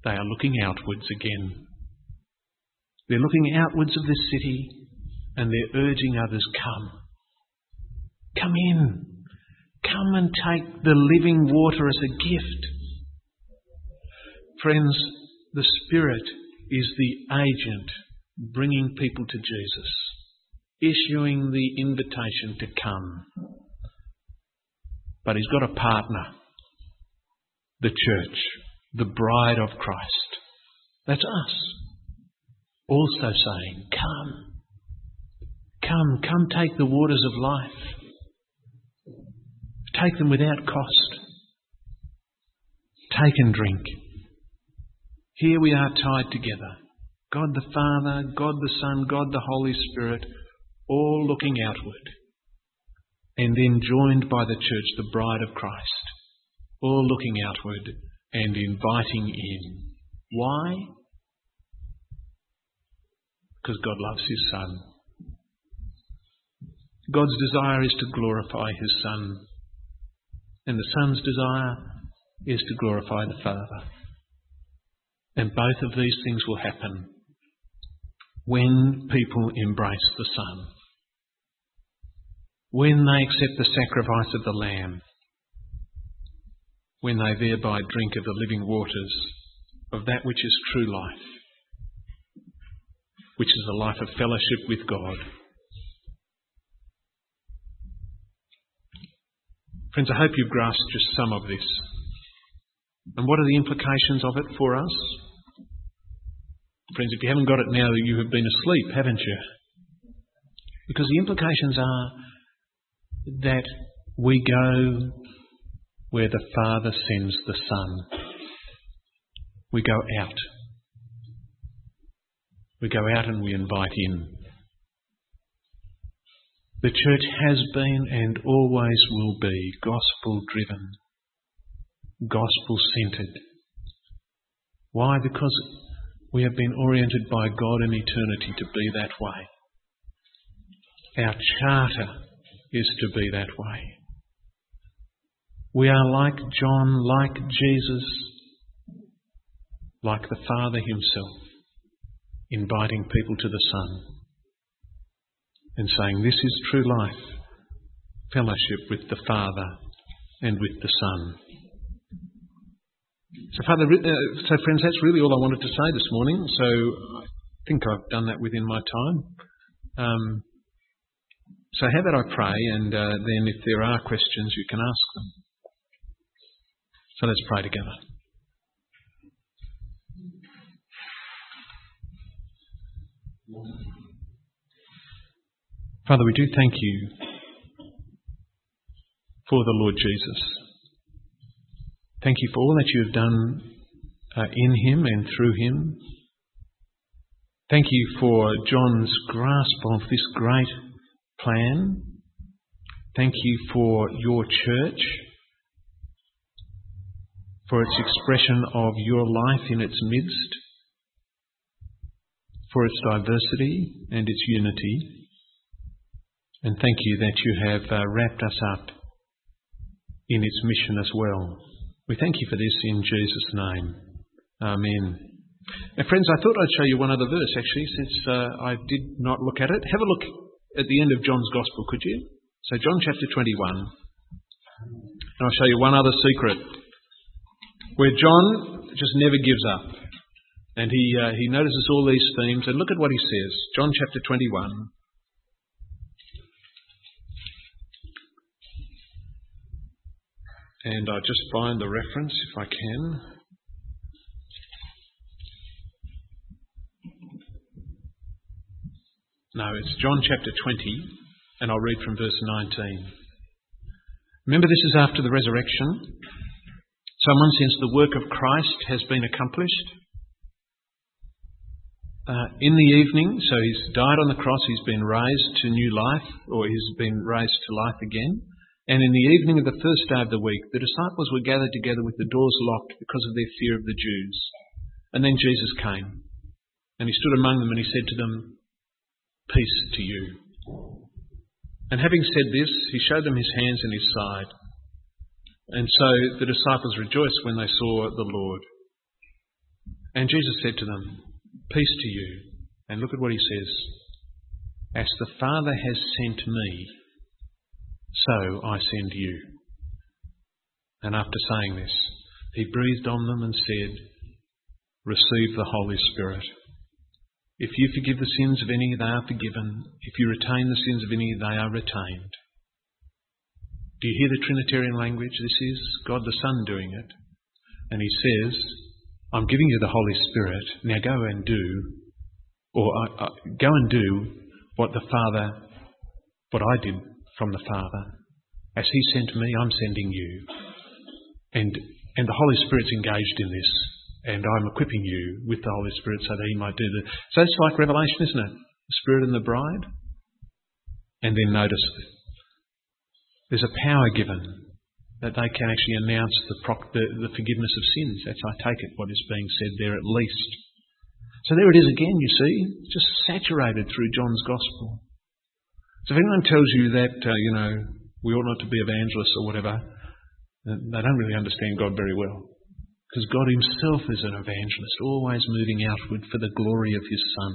Speaker 1: They are looking outwards again. They're looking outwards of this city and they're urging others, come. Come in. Come and take the living water as a gift. Friends, the Spirit is the agent bringing people to Jesus, issuing the invitation to come. But He's got a partner, the church the bride of Christ. That's us. Also saying, Come. Come, come take the waters of life. Take them without cost. Take and drink. Here we are tied together. God the Father, God the Son, God the Holy Spirit, all looking outward. And then joined by the church, the bride of Christ, all looking outward and inviting in. Why? Because God loves His Son. God's desire is to glorify His Son. And the Son's desire is to glorify the Father. And both of these things will happen when people embrace the Son. When they accept the sacrifice of the Lamb. When they thereby drink of the living waters of that which is true life, which is a life of fellowship with God. Friends, I hope you've grasped just some of this. And what are the implications of it for us? Friends, if you haven't got it now, you have been asleep, haven't you? Because the implications are that we go where the Father sends the Son. We go out. We go out and we invite in. The church has been and always will be gospel driven, gospel centred. Why? Because we have been oriented by God in eternity to be that way. Our charter is to be that way. We are like John, like Jesus, like the Father Himself, inviting people to the Son and saying, This is true life, fellowship with the Father and with the Son. So, Father, uh, so friends, that's really all I wanted to say this morning. So, I think I've done that within my time. Um, so, how about I pray, and uh, then if there are questions, you can ask them. So, let's pray together. Father, we do thank you for the Lord Jesus. Thank you for all that you have done uh, in him and through him. Thank you for John's grasp of this great plan. Thank you for your church, for its expression of your life in its midst, for its diversity and its unity. And thank you that you have uh, wrapped us up in its mission as well. We thank you for this in Jesus' name. Amen. Now, friends, I thought I'd show you one other verse actually, since uh, I did not look at it. Have a look at the end of John's Gospel, could you? So, John chapter 21. And I'll show you one other secret where John just never gives up. And he, uh, he notices all these themes. And look at what he says. John chapter 21. And I'll just find the reference if I can. No, it's John chapter 20, and I'll read from verse 19. Remember, this is after the resurrection. Someone, in one sense, the work of Christ has been accomplished. Uh, in the evening, so he's died on the cross, he's been raised to new life, or he's been raised to life again. And in the evening of the first day of the week, the disciples were gathered together with the doors locked because of their fear of the Jews. And then Jesus came, and he stood among them and he said to them, Peace to you. And having said this, he showed them his hands and his side. And so the disciples rejoiced when they saw the Lord. And Jesus said to them, Peace to you. And look at what he says. As the Father has sent me, so I send you. And after saying this, he breathed on them and said, Receive the Holy Spirit. If you forgive the sins of any, they are forgiven. If you retain the sins of any, they are retained. Do you hear the Trinitarian language? This is God the Son doing it. And he says, I'm giving you the Holy Spirit. Now go and do, or uh, uh, go and do what the Father what I did from the Father. As He sent me, I'm sending you. And, and the Holy Spirit's engaged in this. And I'm equipping you with the Holy Spirit so that He might do the. So it's like Revelation, isn't it? The Spirit and the bride. And then notice there's a power given that they can actually announce the, the, the forgiveness of sins. That's, I take it, what is being said there at least. So there it is again, you see, just saturated through John's Gospel. So if anyone tells you that, uh, you know, we ought not to be evangelists or whatever, they don't really understand God very well. Because God Himself is an evangelist, always moving outward for the glory of His Son.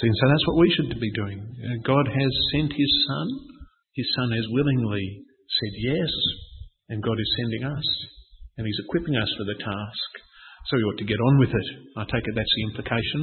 Speaker 1: See, and so that's what we should be doing. God has sent His Son. His Son has willingly said yes, and God is sending us, and He's equipping us for the task. So we ought to get on with it. I take it that's the implication.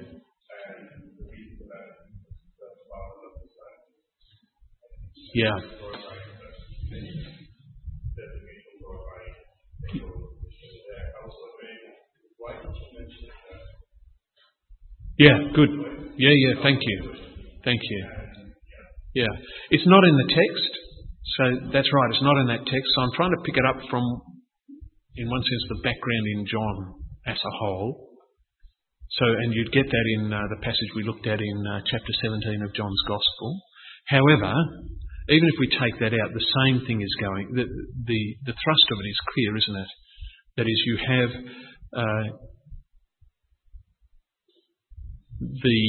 Speaker 1: Yeah. Yeah, good. Yeah, yeah, thank you. Thank you. Yeah. It's not in the text, so that's right, it's not in that text. So I'm trying to pick it up from, in one sense, the background in John as a whole. So, and you'd get that in uh, the passage we looked at in uh, chapter 17 of John's Gospel. However, even if we take that out, the same thing is going. The, the, the thrust of it is clear, isn't it? That is, you have uh, the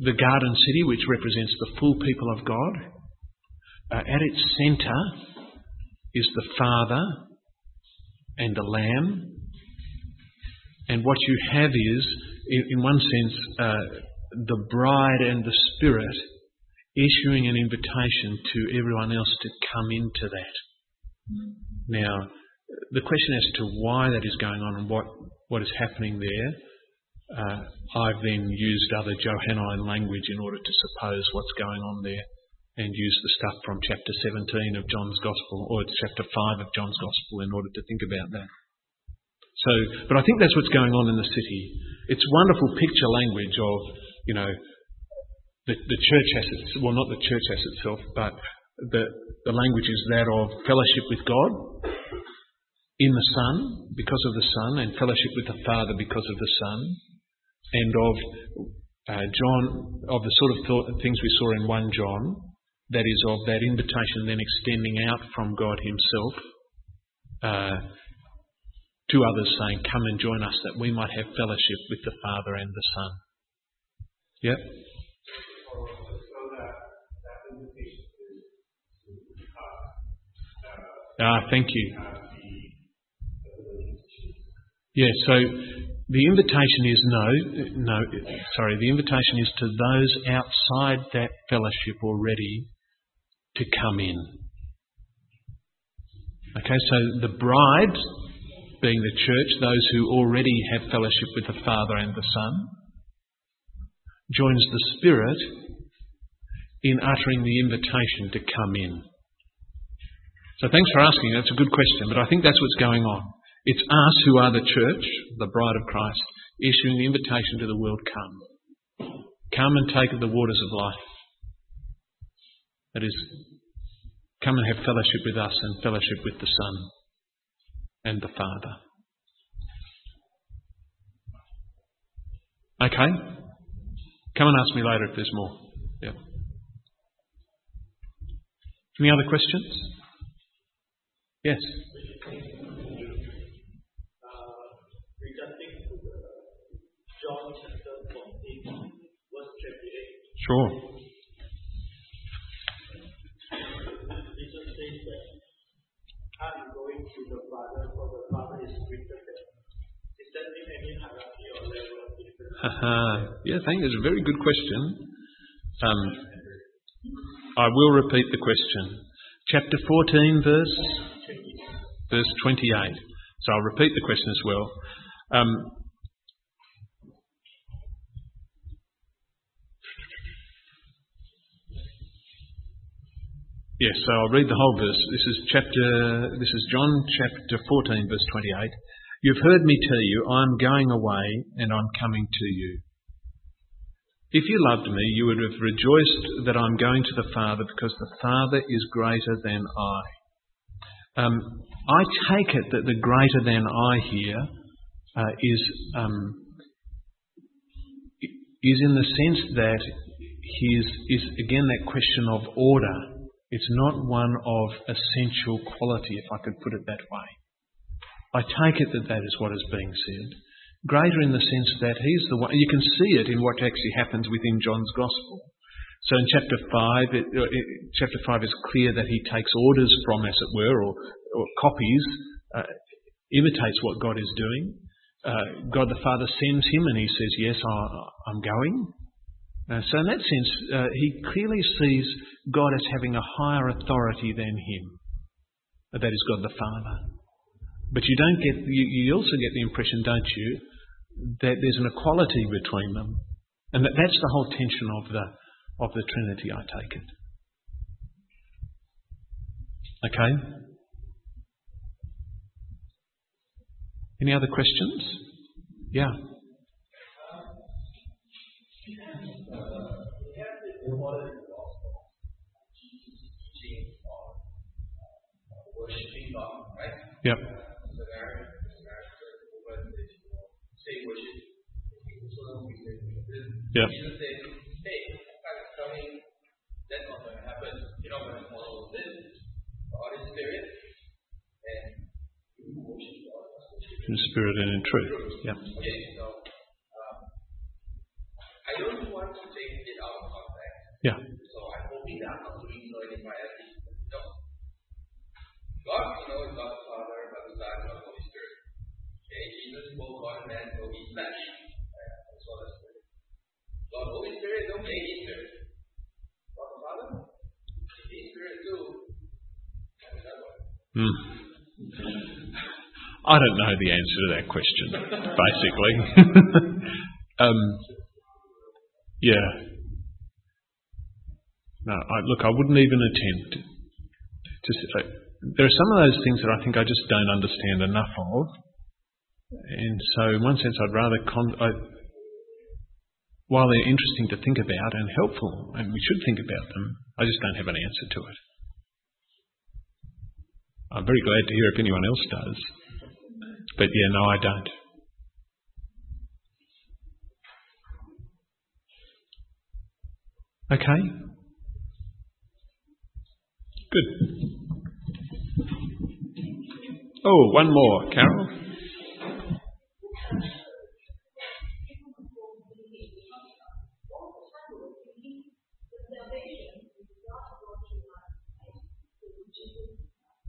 Speaker 1: the garden city, which represents the full people of God. Uh, at its centre is the Father and the Lamb, and what you have is, in, in one sense, uh, the bride and the Spirit issuing an invitation to everyone else to come into that. Now, the question as to why that is going on and what, what is happening there, uh, I've then used other Johannine language in order to suppose what's going on there and use the stuff from chapter 17 of John's Gospel or it's chapter 5 of John's Gospel in order to think about that. So, but I think that's what's going on in the city. It's wonderful picture language of, you know, the, the church has its, well, not the church has itself, but the, the language is that of fellowship with God in the Son because of the Son and fellowship with the Father because of the Son and of uh, John, of the sort of things we saw in 1 John, that is of that invitation then extending out from God Himself uh, to others saying, Come and join us that we might have fellowship with the Father and the Son. Yep. Ah, thank you. Yeah, so the invitation is no, no, sorry, the invitation is to those outside that fellowship already to come in. Okay, so the bride being the church, those who already have fellowship with the Father and the Son, joins the Spirit in uttering the invitation to come in. So thanks for asking. That's a good question, but I think that's what's going on. It's us who are the church, the bride of Christ, issuing the invitation to the world come. Come and take of the waters of life. That is, come and have fellowship with us and fellowship with the Son and the Father. Okay? Come and ask me later if there's more. Yeah. Any other questions? Yes. Sure.
Speaker 2: Difference?
Speaker 1: yeah, thank you. It's a very good question. Um, I will repeat the question. Chapter 14, verse verse 28. So I'll repeat the question as well. Um, yes, so I'll read the whole verse. This is chapter. This is John chapter 14, verse 28. You've heard me tell you, I'm going away and I'm coming to you. If you loved me, you would have rejoiced that I'm going to the Father because the Father is greater than I. Um, I take it that the greater than I here uh, is um, is in the sense that he is, is again that question of order. It's not one of essential quality, if I could put it that way. I take it that that is what is being said. Greater in the sense that he's the one, you can see it in what actually happens within John's Gospel. So in chapter 5, it, uh, it, chapter 5 is clear that he takes orders from, as it were, or, or copies, uh, imitates what God is doing. Uh, God the Father sends him and he says, Yes, I, am going. Uh, so in that sense, uh, he clearly sees God as having a higher authority than him. That is God the Father. But you don't get, you, you also get the impression, don't you, that there's an equality between them. And that, that's the whole tension of the, of the Trinity, I take it. Okay? Any other questions? Yeah. Yep. Yeah. Jesus said, hey, God's coming, that's not going to happen. You're not going to follow this. God is spirit, and you worship God. In
Speaker 3: fact, coming that's not going to happen. You're not going to model this for
Speaker 1: spirit and in truth. Yeah. Okay, so um, I don't want to take it out of context. Yeah. So I'm hoping that I'm doing so in my ethics. No. God, you know, is God the Father, God the Son, God the Holy Spirit. Okay, Jesus spoke God and man will be flesh. As well as Holy Spirit don't Father. Hmm. I don't know the answer to that question, basically. *laughs* um, yeah. No, I, look, I wouldn't even attempt to. Uh, there are some of those things that I think I just don't understand enough of, and so in one sense, I'd rather con- I, while they're interesting to think about and helpful, and we should think about them, I just don't have an answer to it. I'm very glad to hear if anyone else does. But yeah, no, I don't. Okay? Good. Oh, one more, Carol.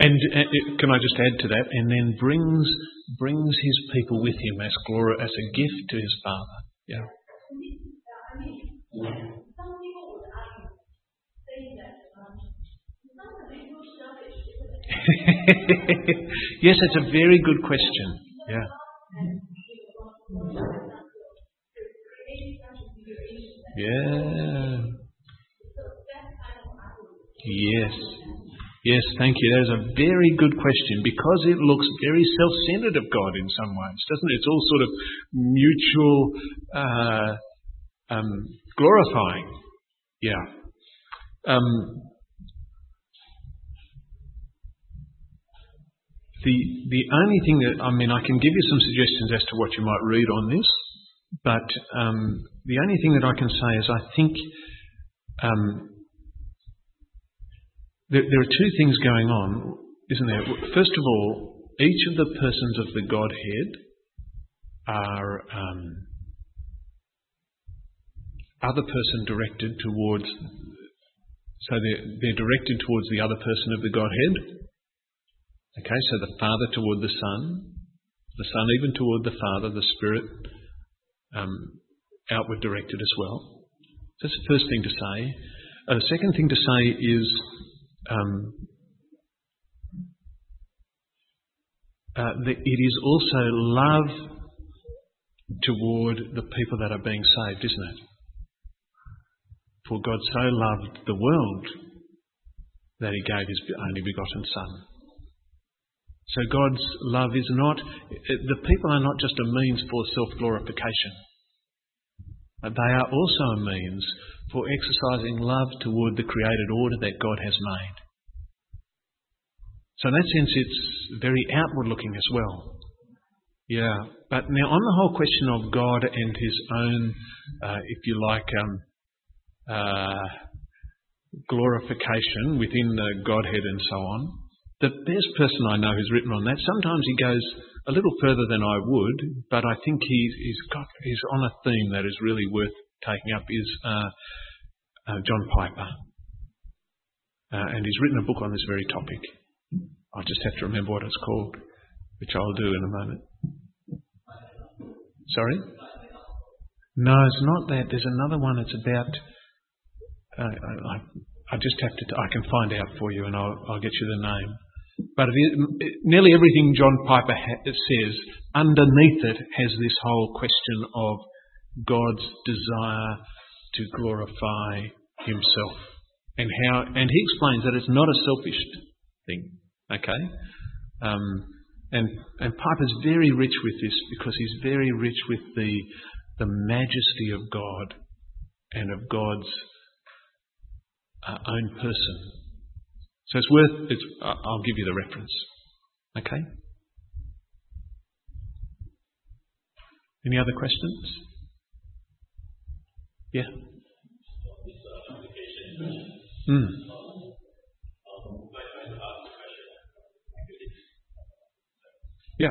Speaker 1: And uh, can I just add to that? And then brings brings his people with him as glory, as a gift to his Father. Yeah. *laughs* yes, it's a very good question. Yeah. Yeah. Yes. Yes, thank you. That is a very good question because it looks very self centered of God in some ways, doesn't it? It's all sort of mutual uh, um, glorifying. Yeah. Um, the the only thing that I mean, I can give you some suggestions as to what you might read on this, but um, the only thing that I can say is I think um, there, there are two things going on, isn't there? First of all, each of the persons of the Godhead are um, other person directed towards, so they're, they're directed towards the other person of the Godhead. Okay, so the Father toward the Son, the Son even toward the Father, the Spirit um, outward directed as well. That's the first thing to say. Uh, the second thing to say is um, uh, that it is also love toward the people that are being saved, isn't it? For God so loved the world that he gave his only begotten Son. So God's love is not, the people are not just a means for self glorification. They are also a means for exercising love toward the created order that God has made. So in that sense, it's very outward looking as well. Yeah, but now on the whole question of God and His own, uh, if you like, um, uh, glorification within the Godhead and so on, the best person I know who's written on that, sometimes he goes a little further than I would, but I think he's, he's got, he's on a theme that is really worth taking up is uh, uh, John Piper. Uh, and he's written a book on this very topic. I just have to remember what it's called, which I'll do in a moment. Sorry? No, it's not that. There's another one. It's about. Uh, I, I, just have to. I can find out for you, and I'll, I'll get you the name. But nearly everything John Piper ha- says, underneath it, has this whole question of God's desire to glorify Himself, and how. And he explains that it's not a selfish thing. Okay, um, and and Piper's very rich with this because he's very rich with the the majesty of God and of God's uh, own person so it's worth, it's, I'll give you the reference. Okay? Any other questions? Yeah? Mm. Yeah.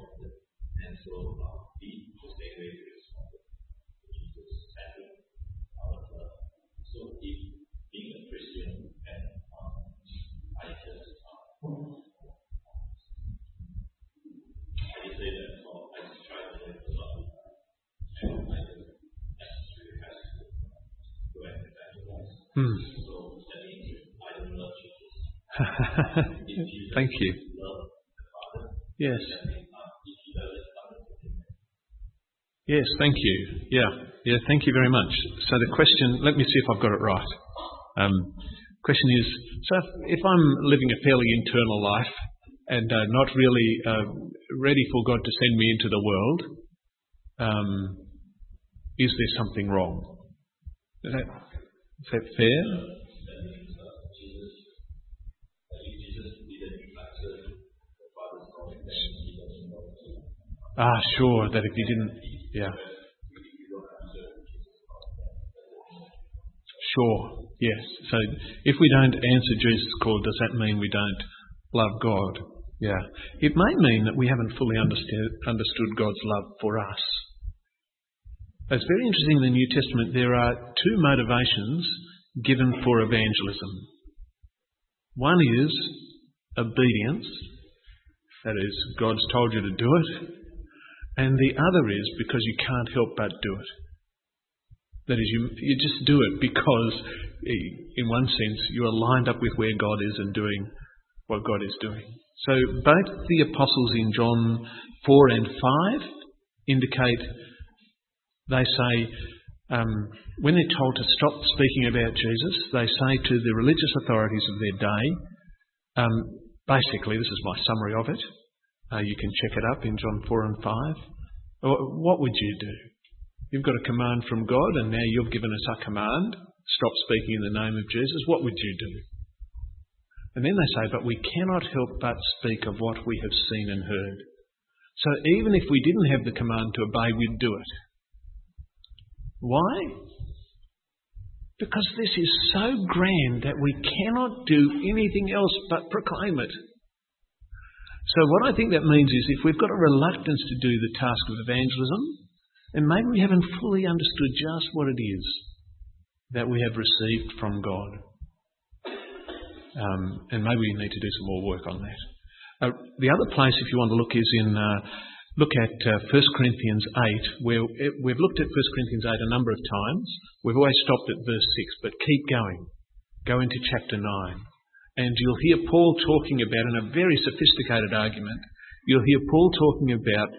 Speaker 1: Hmm. *laughs* Thank you. Yes. Yes, thank you. Yeah, yeah, thank you very much. So the question, let me see if I've got it right. Um, question is, so if, if I'm living a fairly internal life and uh, not really uh, ready for God to send me into the world, um, is there something wrong? Ah, sure, that if he didn't, yeah. Sure, yes. So if we don't answer Jesus' call, does that mean we don't love God? Yeah. It may mean that we haven't fully understood God's love for us. It's very interesting in the New Testament, there are two motivations given for evangelism. One is obedience, that is, God's told you to do it, and the other is because you can't help but do it. That is, you, you just do it because, in one sense, you are lined up with where God is and doing what God is doing. So both the apostles in John 4 and 5 indicate they say, um, when they're told to stop speaking about Jesus, they say to the religious authorities of their day, um, basically, this is my summary of it, Uh, you can check it up in John 4 and 5. What would you do? You've got a command from God, and now you've given us a command. Stop speaking in the name of Jesus. What would you do? And then they say, But we cannot help but speak of what we have seen and heard. So even if we didn't have the command to obey, we'd do it. Why? Because this is so grand that we cannot do anything else but proclaim it. So, what I think that means is if we've got a reluctance to do the task of evangelism, then maybe we haven't fully understood just what it is that we have received from God, um, and maybe we need to do some more work on that. Uh, the other place, if you want to look, is in uh, look at uh, 1 Corinthians 8, where we've looked at 1 Corinthians 8 a number of times. We've always stopped at verse 6, but keep going. Go into chapter 9. And you'll hear Paul talking about, in a very sophisticated argument, you'll hear Paul talking about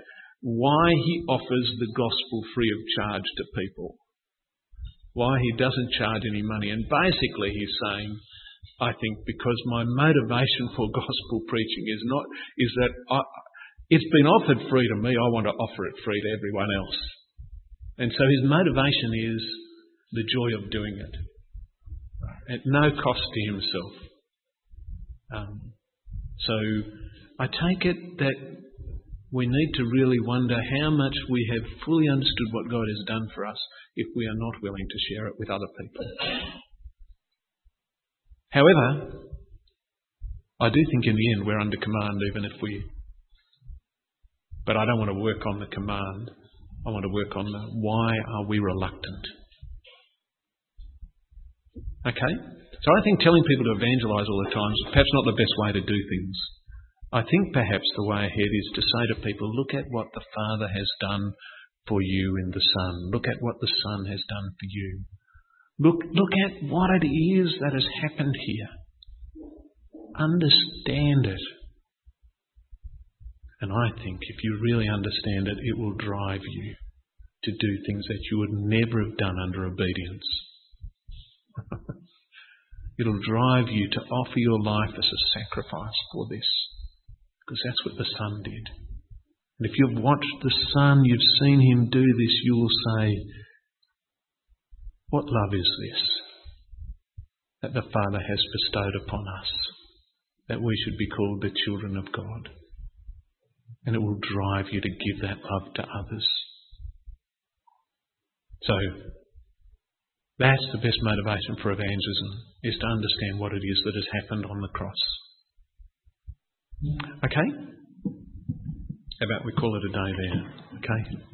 Speaker 1: why he offers the gospel free of charge to people. Why he doesn't charge any money. And basically he's saying, I think because my motivation for gospel preaching is not is that I, it's been offered free to me. I want to offer it free to everyone else. And so his motivation is the joy of doing it at no cost to himself. Um, so I take it that we need to really wonder how much we have fully understood what God has done for us if we are not willing to share it with other people. However, I do think in the end we're under command even if we. But I don't want to work on the command. I want to work on the why are we reluctant? Okay? So I think telling people to evangelise all the time is perhaps not the best way to do things. I think perhaps the way ahead is to say to people, look at what the Father has done for you in the Son. Look at what the Son has done for you. Look, look at what it is that has happened here. Understand it. And I think if you really understand it, it will drive you to do things that you would never have done under obedience. *laughs* It'll drive you to offer your life as a sacrifice for this. Because that's what the Son did. And if you've watched the Son, you've seen him do this, you will say, what love is this that the Father has bestowed upon us, that we should be called the children of God? And it will drive you to give that love to others. So, that's the best motivation for evangelism, is to understand what it is that has happened on the cross. Okay? How about we call it a day there? Okay?